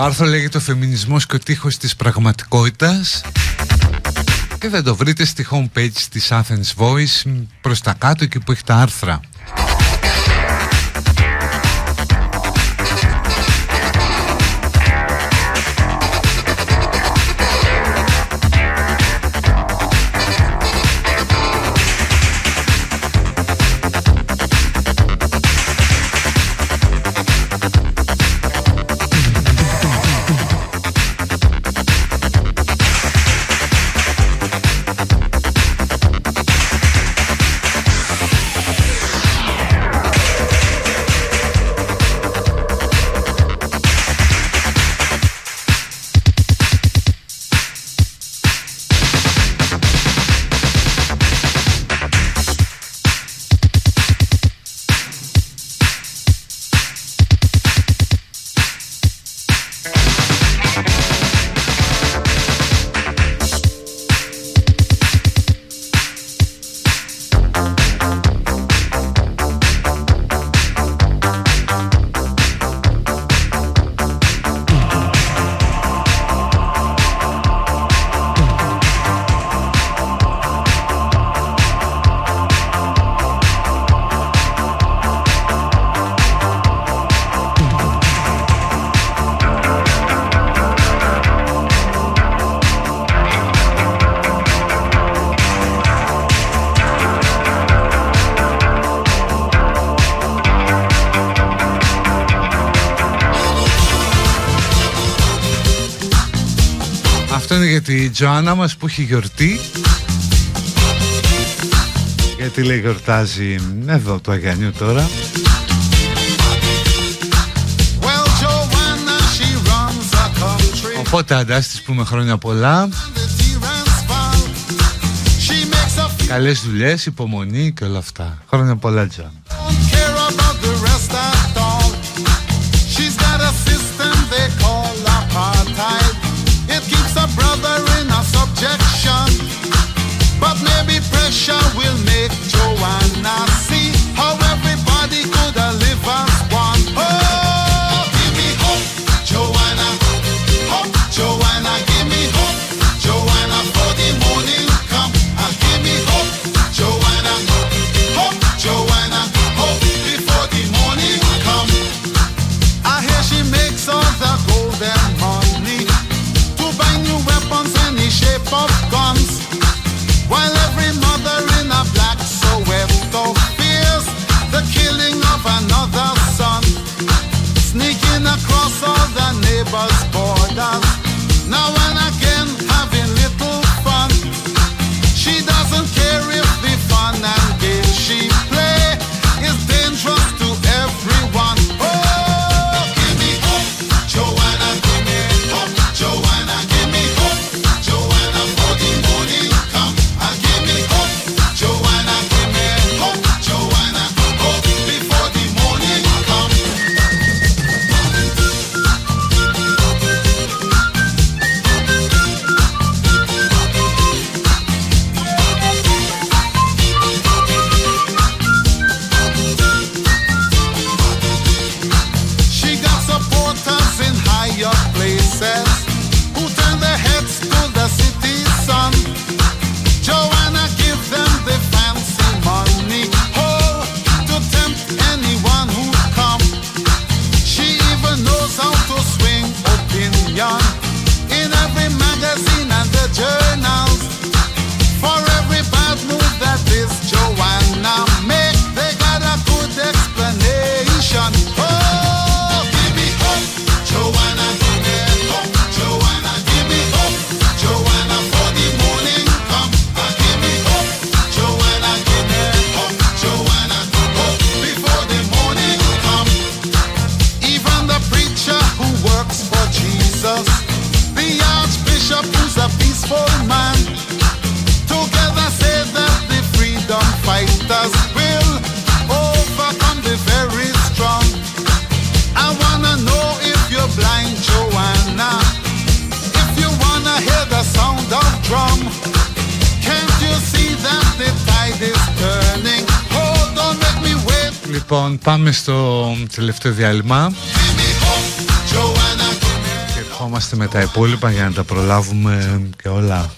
Το άρθρο λέγεται «Ο φεμινισμός και ο τείχος της πραγματικότητας» και θα το βρείτε στη homepage της Athens Voice προς τα κάτω εκεί που έχει τα άρθρα. Τη Τζοάννα μας που έχει γιορτή. Γιατί λέει γιορτάζει εδώ το Αγιανιού τώρα. Οπότε αντάστης πούμε χρόνια πολλά. Καλές δουλειές, υπομονή και όλα αυτά. Χρόνια πολλά Τζοάννα τελευταίο διάλειμμα Ερχόμαστε με τα υπόλοιπα για να τα προλάβουμε και όλα.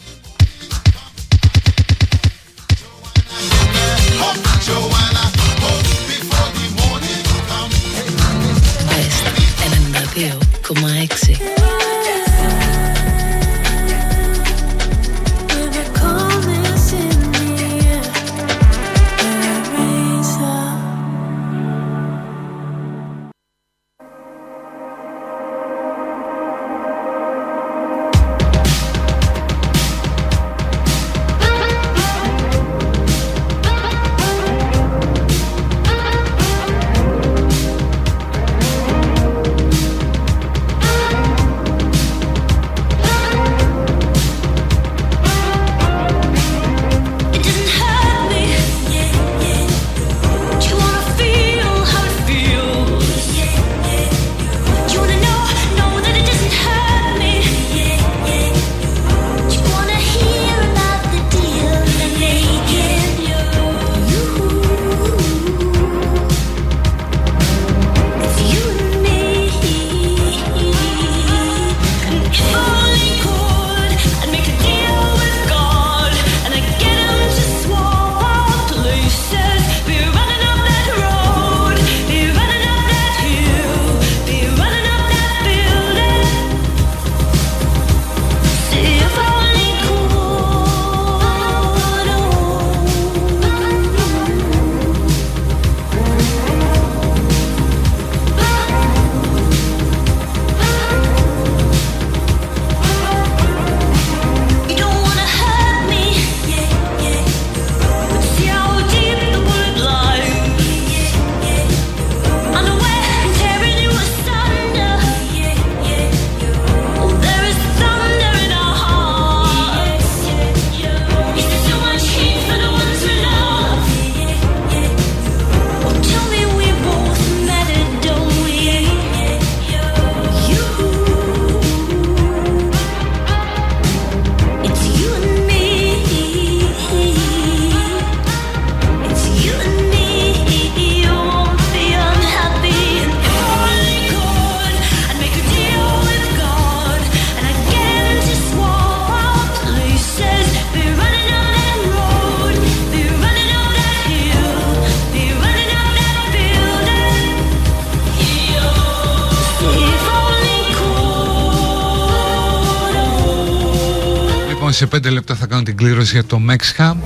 Σε 5 λεπτά θα κάνω την κλήρωση για το Μέξχα.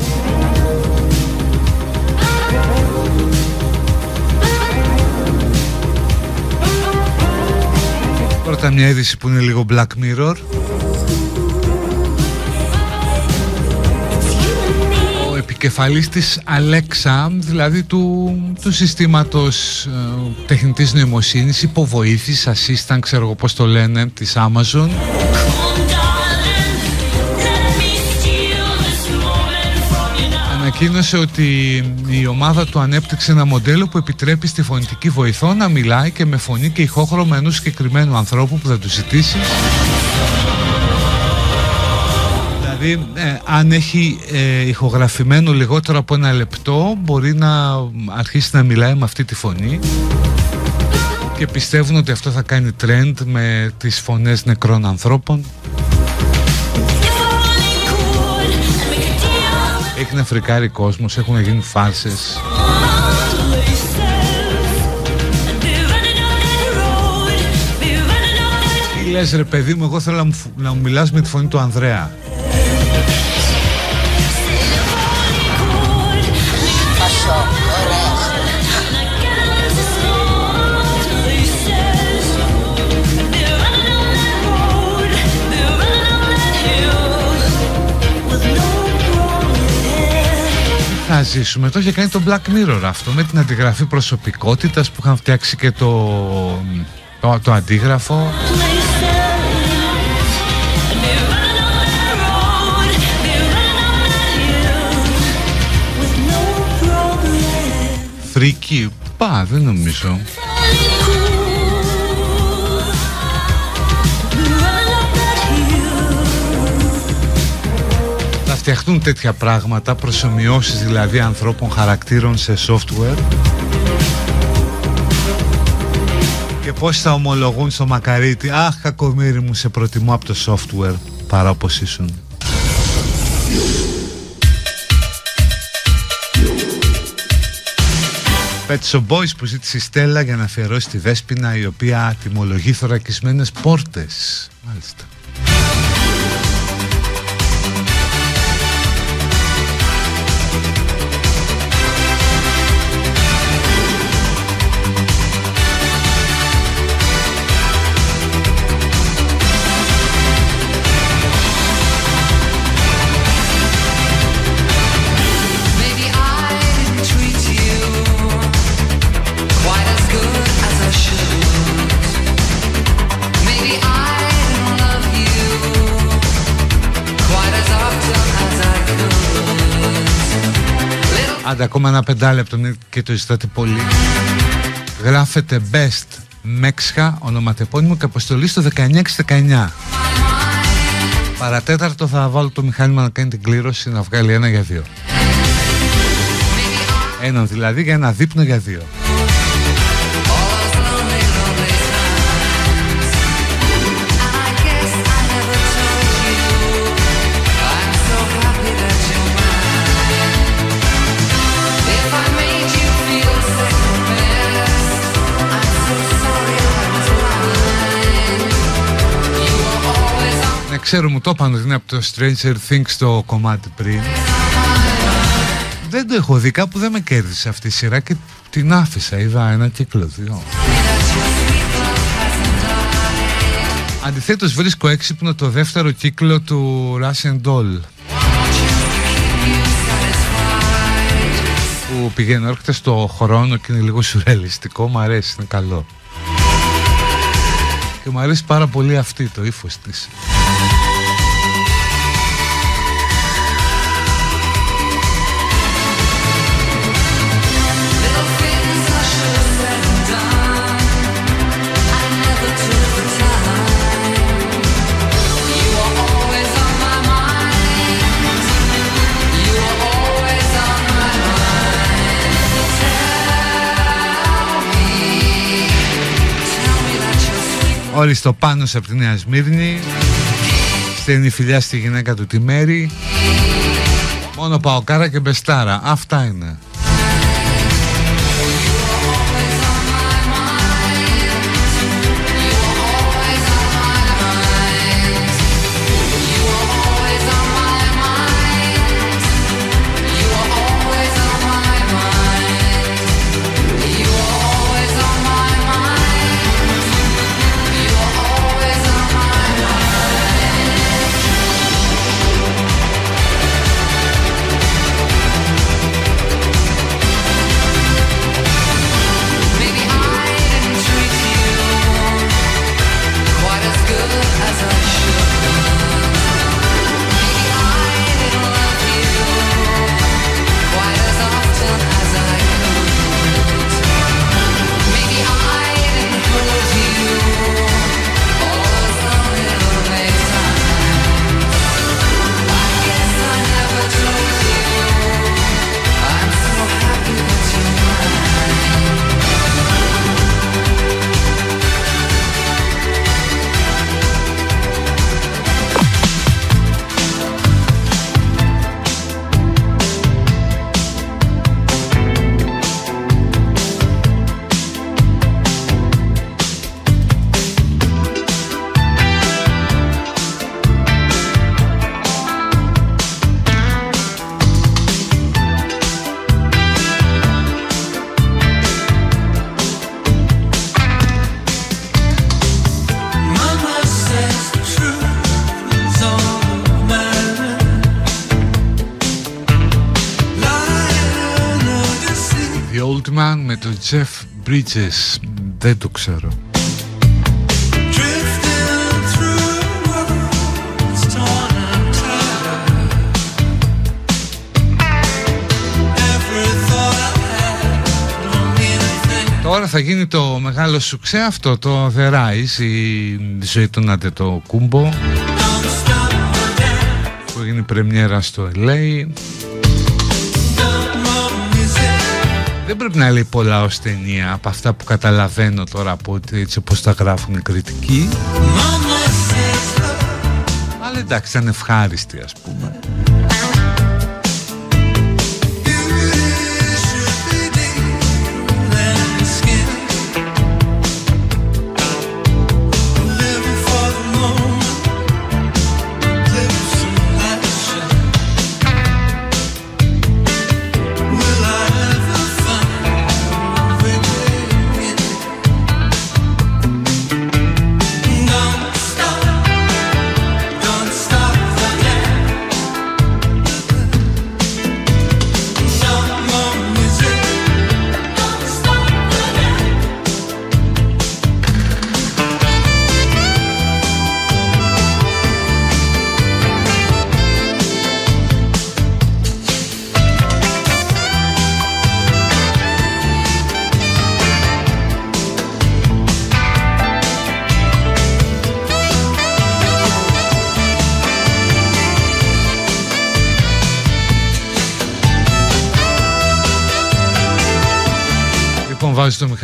Πρώτα μια είδηση που είναι λίγο Black Mirror. Ο επικεφαλής της Alexa, δηλαδή του, του συστήματος ε, τεχνητής νοημοσύνης, υποβοήθης, assistant, ξέρω εγώ πώς το λένε, της Amazon. Ανακοίνωσε ότι η ομάδα του ανέπτυξε ένα μοντέλο που επιτρέπει στη φωνητική βοηθό να μιλάει και με φωνή και ηχόχρωμα ενός συγκεκριμένου ανθρώπου που θα του ζητήσει. Δηλαδή, ε, αν έχει ε, ηχογραφημένο λιγότερο από ένα λεπτό, μπορεί να αρχίσει να μιλάει με αυτή τη φωνή και πιστεύουν ότι αυτό θα κάνει trend με τις φωνές νεκρών ανθρώπων. Έχει να φρικάρει κόσμος, έχουν γίνει φάρσες. Τι λες ρε παιδί μου, εγώ θέλω να μου, να μου μιλάς με τη φωνή του Ανδρέα θα ζήσουμε. Το είχε κάνει το Black Mirror αυτό με την αντιγραφή προσωπικότητας που είχαν φτιάξει και το, το, το αντίγραφο. Φρίκη, πά, δεν νομίζω. Φτιαχτούν τέτοια πράγματα, προσωμιώσεις δηλαδή ανθρώπων χαρακτήρων σε software Και πώς θα ομολογούν στο μακαρίτι Αχ κακομύρι μου σε προτιμώ από το software Παρά όπως ήσουν Pet Shop Boys που ζήτησε η Στέλλα για να αφιερώσει τη Δέσποινα η οποία τιμολογεί θωρακισμένες πόρτες. Μάλιστα. Άντε ακόμα ένα πεντάλεπτο και το ζητάτε πολύ. Γράφετε best Μέξχα ονοματεπώνυμο και αποστολή στο 1919 Παρατέταρτο θα βάλω το μηχάνημα να κάνει την κλήρωση να βγάλει ένα για δύο. Έναν δηλαδή για ένα δείπνο για δύο ξέρω μου το είπαν ότι είναι από το Stranger Things το κομμάτι πριν. Δεν το έχω δει κάπου δεν με κέρδισε αυτή η σειρά και την άφησα. Είδα ένα κύκλο δύο. Αντιθέτως βρίσκω έξυπνο το δεύτερο κύκλο του Russian Doll που πηγαίνει έρχεται στο χρόνο και είναι λίγο σουρεαλιστικό. Μου αρέσει, είναι καλό. Και μου αρέσει πάρα πολύ αυτή το ύφος της Όλοι στο πάνω από τη Νέα Σμύρνη. Στέλνει φιλιά στη γυναίκα του τη Μέρη. Μόνο Παοκάρα και Μπεστάρα. Αυτά είναι Jeff Bridges Δεν το ξέρω. Τώρα θα γίνει το μεγάλο σουξέ αυτό το The Rise η ζωή του Νάτε το Κούμπο που έγινε πρεμιέρα στο LA δεν πρέπει να λέει πολλά ως ταινία από αυτά που καταλαβαίνω τώρα από ότι έτσι όπως τα γράφουν οι κριτικοί. Αλλά εντάξει ήταν ευχάριστη ας πούμε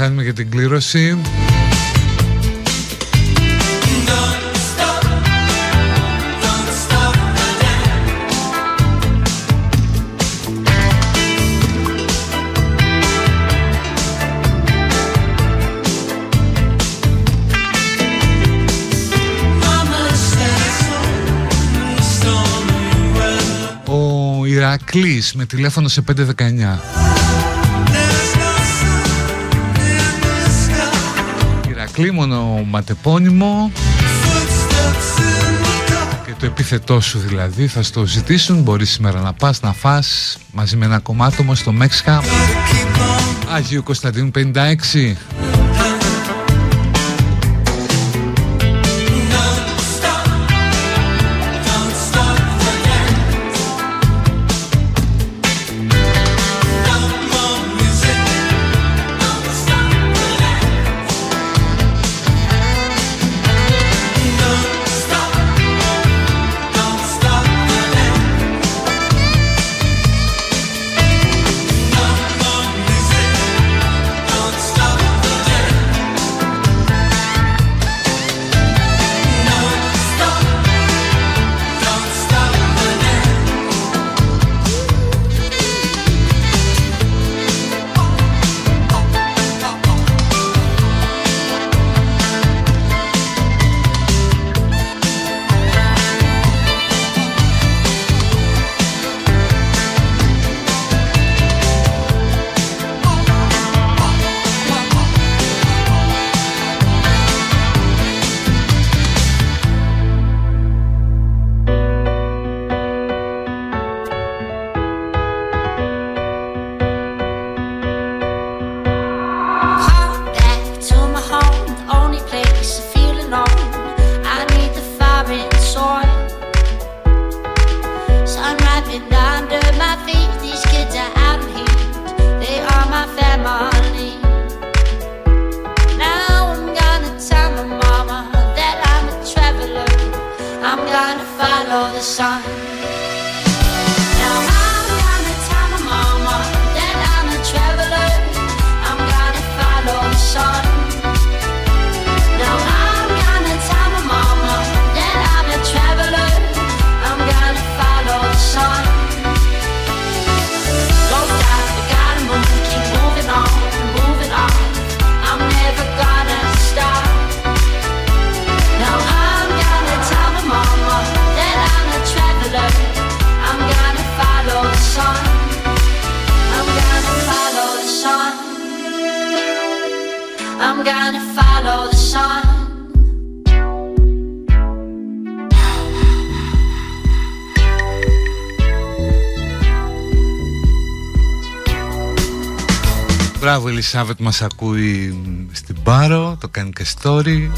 βάζει το μηχάνημα για την κλήρωση. Ο Ηρακλής με τηλέφωνο σε 519 κλίμονο ματεπώνυμο. Και το επίθετό σου δηλαδή θα στο ζητήσουν. Μπορείς σήμερα να πας να φας μαζί με ένα κομμάτι όμως στο Μέξικα Άγιο Κωνσταντίνου 56 Ελισάβετ μας ακούει στην Πάρο, το κάνει και story.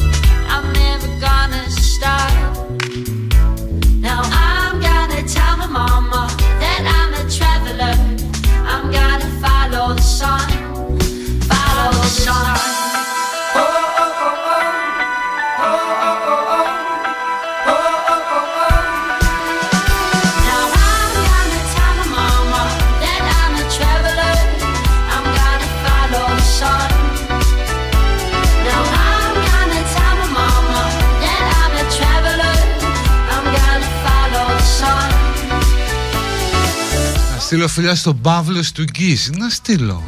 Στείλω φιλιά στον Παύλο του Γκίζ. Να στείλω.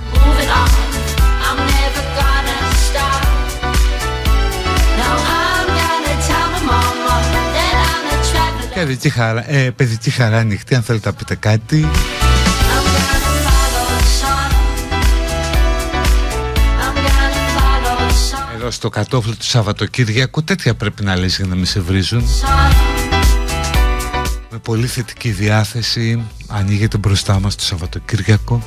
Παιδική χαρά, ε, παιδική χαρά ανοιχτή αν θέλετε να πείτε κάτι. Εδώ στο κατόφλι του Σαββατοκύριακου τέτοια πρέπει να λες για να μην σε βρίζουν Με πολύ θετική διάθεση. Ανοίγεται μπροστά μας το Σαββατοκύριακο.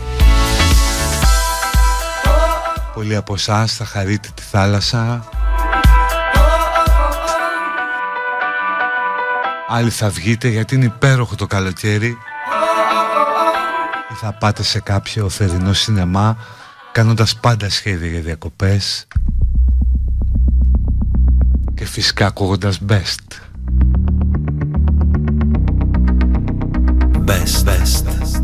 Πολλοί από εσάς θα χαρείτε τη θάλασσα. Άλλοι θα βγείτε γιατί είναι υπέροχο το καλοκαίρι. Ή θα πάτε σε κάποιο θερινό σινεμά Κάνοντας πάντα σχέδια για διακοπές. Και φυσικά ακούγοντας best Best, best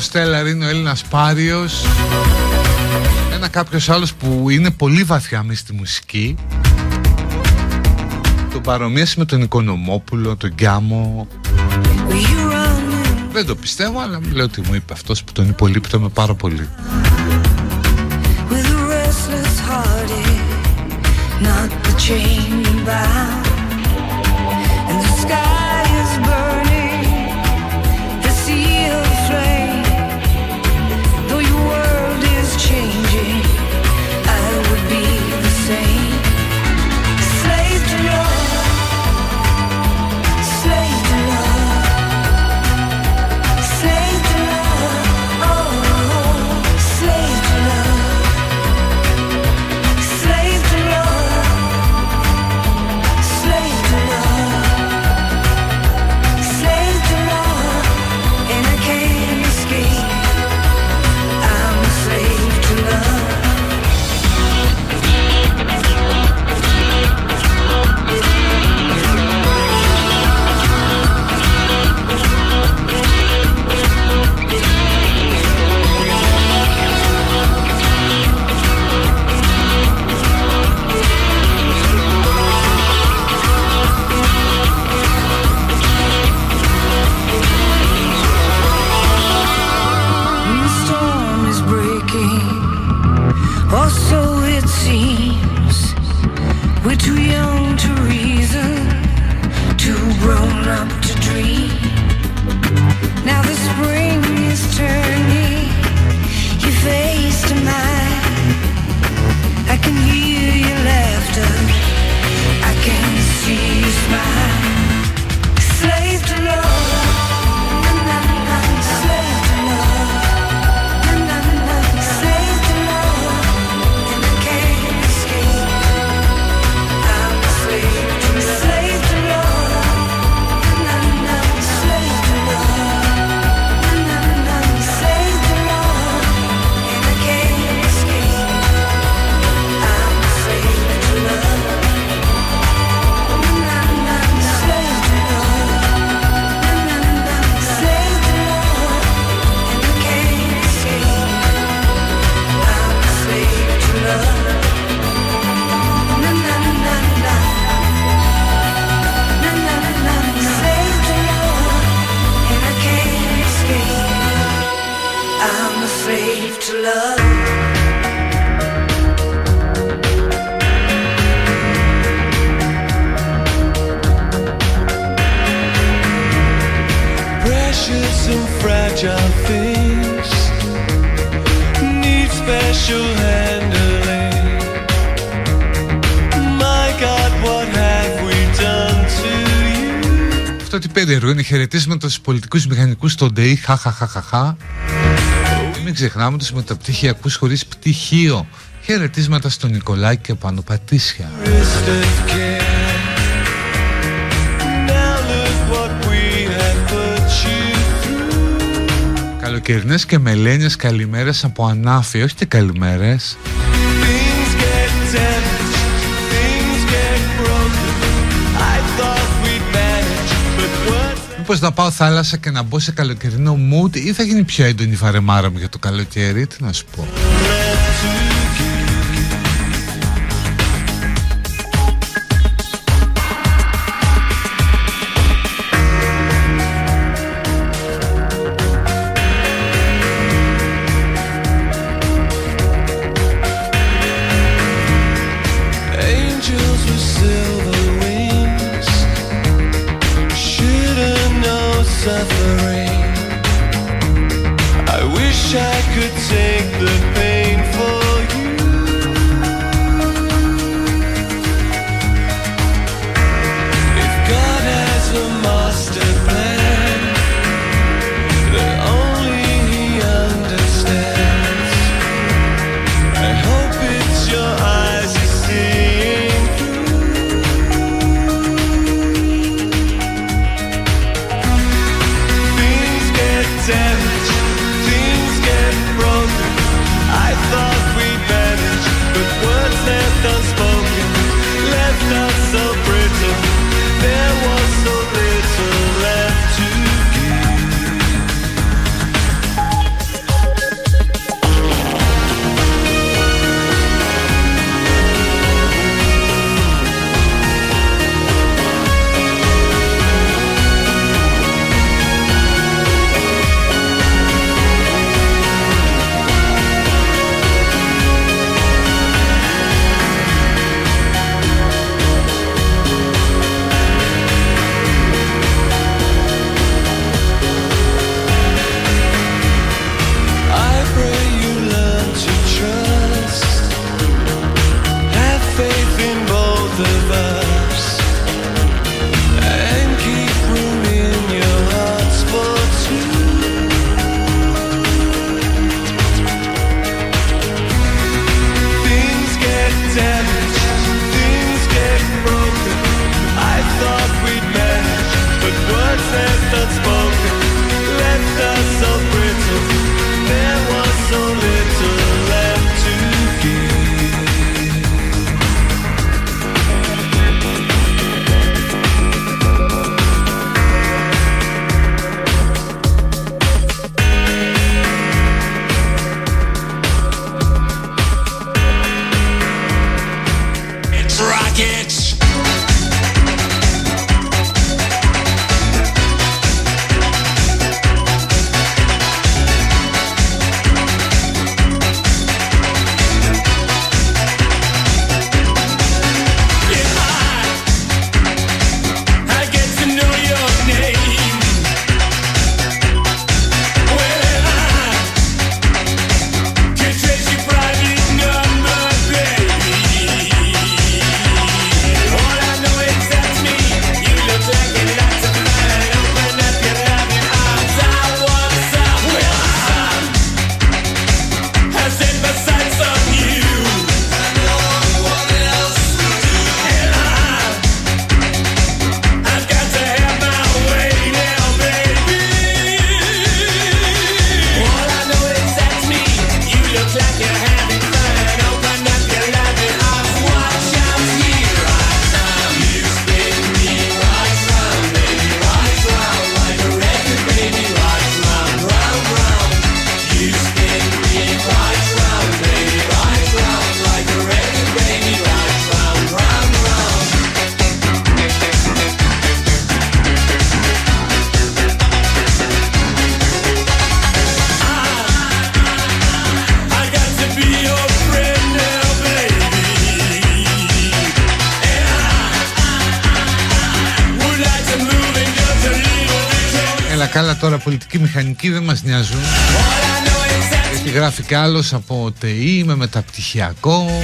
Στέλλαρ είναι ο Έλληνας Πάριος. Ένα κάποιος άλλος που είναι πολύ βαθιά μες στη μουσική. Το παρομοίασε με τον Οικονομόπουλο, τον Γκιάμο Δεν το πιστεύω αλλά λέω ότι μου είπε αυτός που τον υπολείπτω με πάρα πολύ. Not the chain bound. And the sky χαιρετίσματα τους πολιτικούς μηχανικούς στον ΤΕΙ, χαχαχαχαχα. Μην ξεχνάμε τους μεταπτυχιακούς χωρίς πτυχίο. Χαιρετίσματα στον Νικολάκη και πάνω Πατήσια. Καλοκαιρινές και μελένιες καλημέρες από ανάφη, όχι και καλημέρες. μήπως να πάω θάλασσα και να μπω σε καλοκαιρινό mood ή θα γίνει πιο έντονη η φαρεμάρα μου για το καλοκαίρι, τι να σου πω. βιομηχανικοί δεν μας νοιάζουν. Γιατί γράφει κι άλλος από ΤΕΙ με μεταπτυχιακό.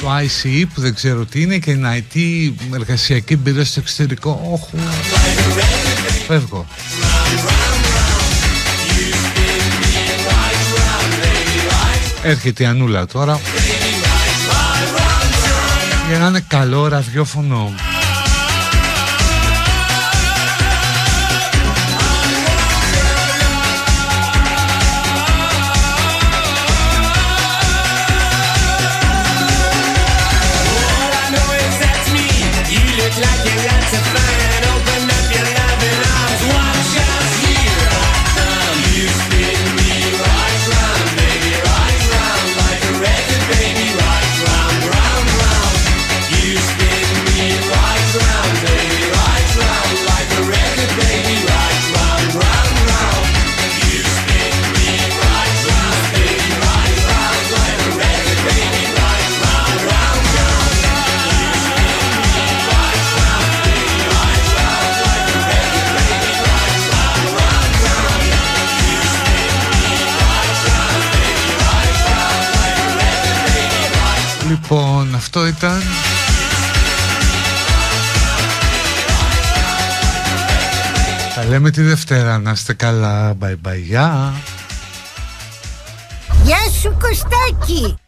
Το ICE που δεν ξέρω τι είναι και την IT εργασιακή εμπειρία στο εξωτερικό. Όχι Φεύγω. Έρχεται η Ανούλα τώρα. Για να είναι καλό ραδιόφωνο. λέμε τη Δευτέρα. Να είστε καλά. Bye bye. Γεια. Σου Κωστάκη.